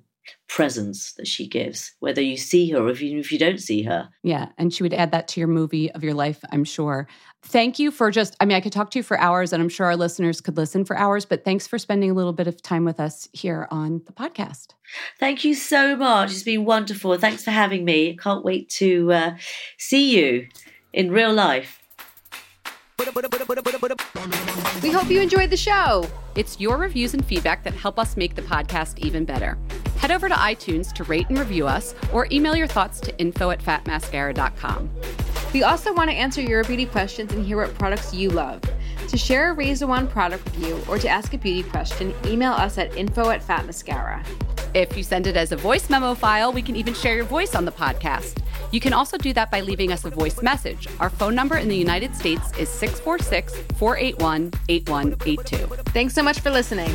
[SPEAKER 3] presence that she gives whether you see her or if you, if you don't see her
[SPEAKER 1] Yeah. And she would add that to your movie of your life, I'm sure. Thank you for just, I mean, I could talk to you for hours and I'm sure our listeners could listen for hours, but thanks for spending a little bit of time with us here on the podcast.
[SPEAKER 3] thank you so much it's been wonderful thanks for having me can't wait to uh, see you in real life
[SPEAKER 2] We hope you enjoyed the show.
[SPEAKER 1] It's your reviews and feedback that help us make the podcast even better. Head over to iTunes to rate and review us or email your thoughts to info at fatmascara.com.
[SPEAKER 2] We also want to answer your beauty questions and hear what products you love. To share a Razor One product review or to ask a beauty question, email us at info at fatmascara.
[SPEAKER 1] If you send it as a voice memo file, we can even share your voice on the podcast. You can also do that by leaving us a voice message. Our phone number in the United States is 646 481 8182.
[SPEAKER 2] Thanks so much for listening.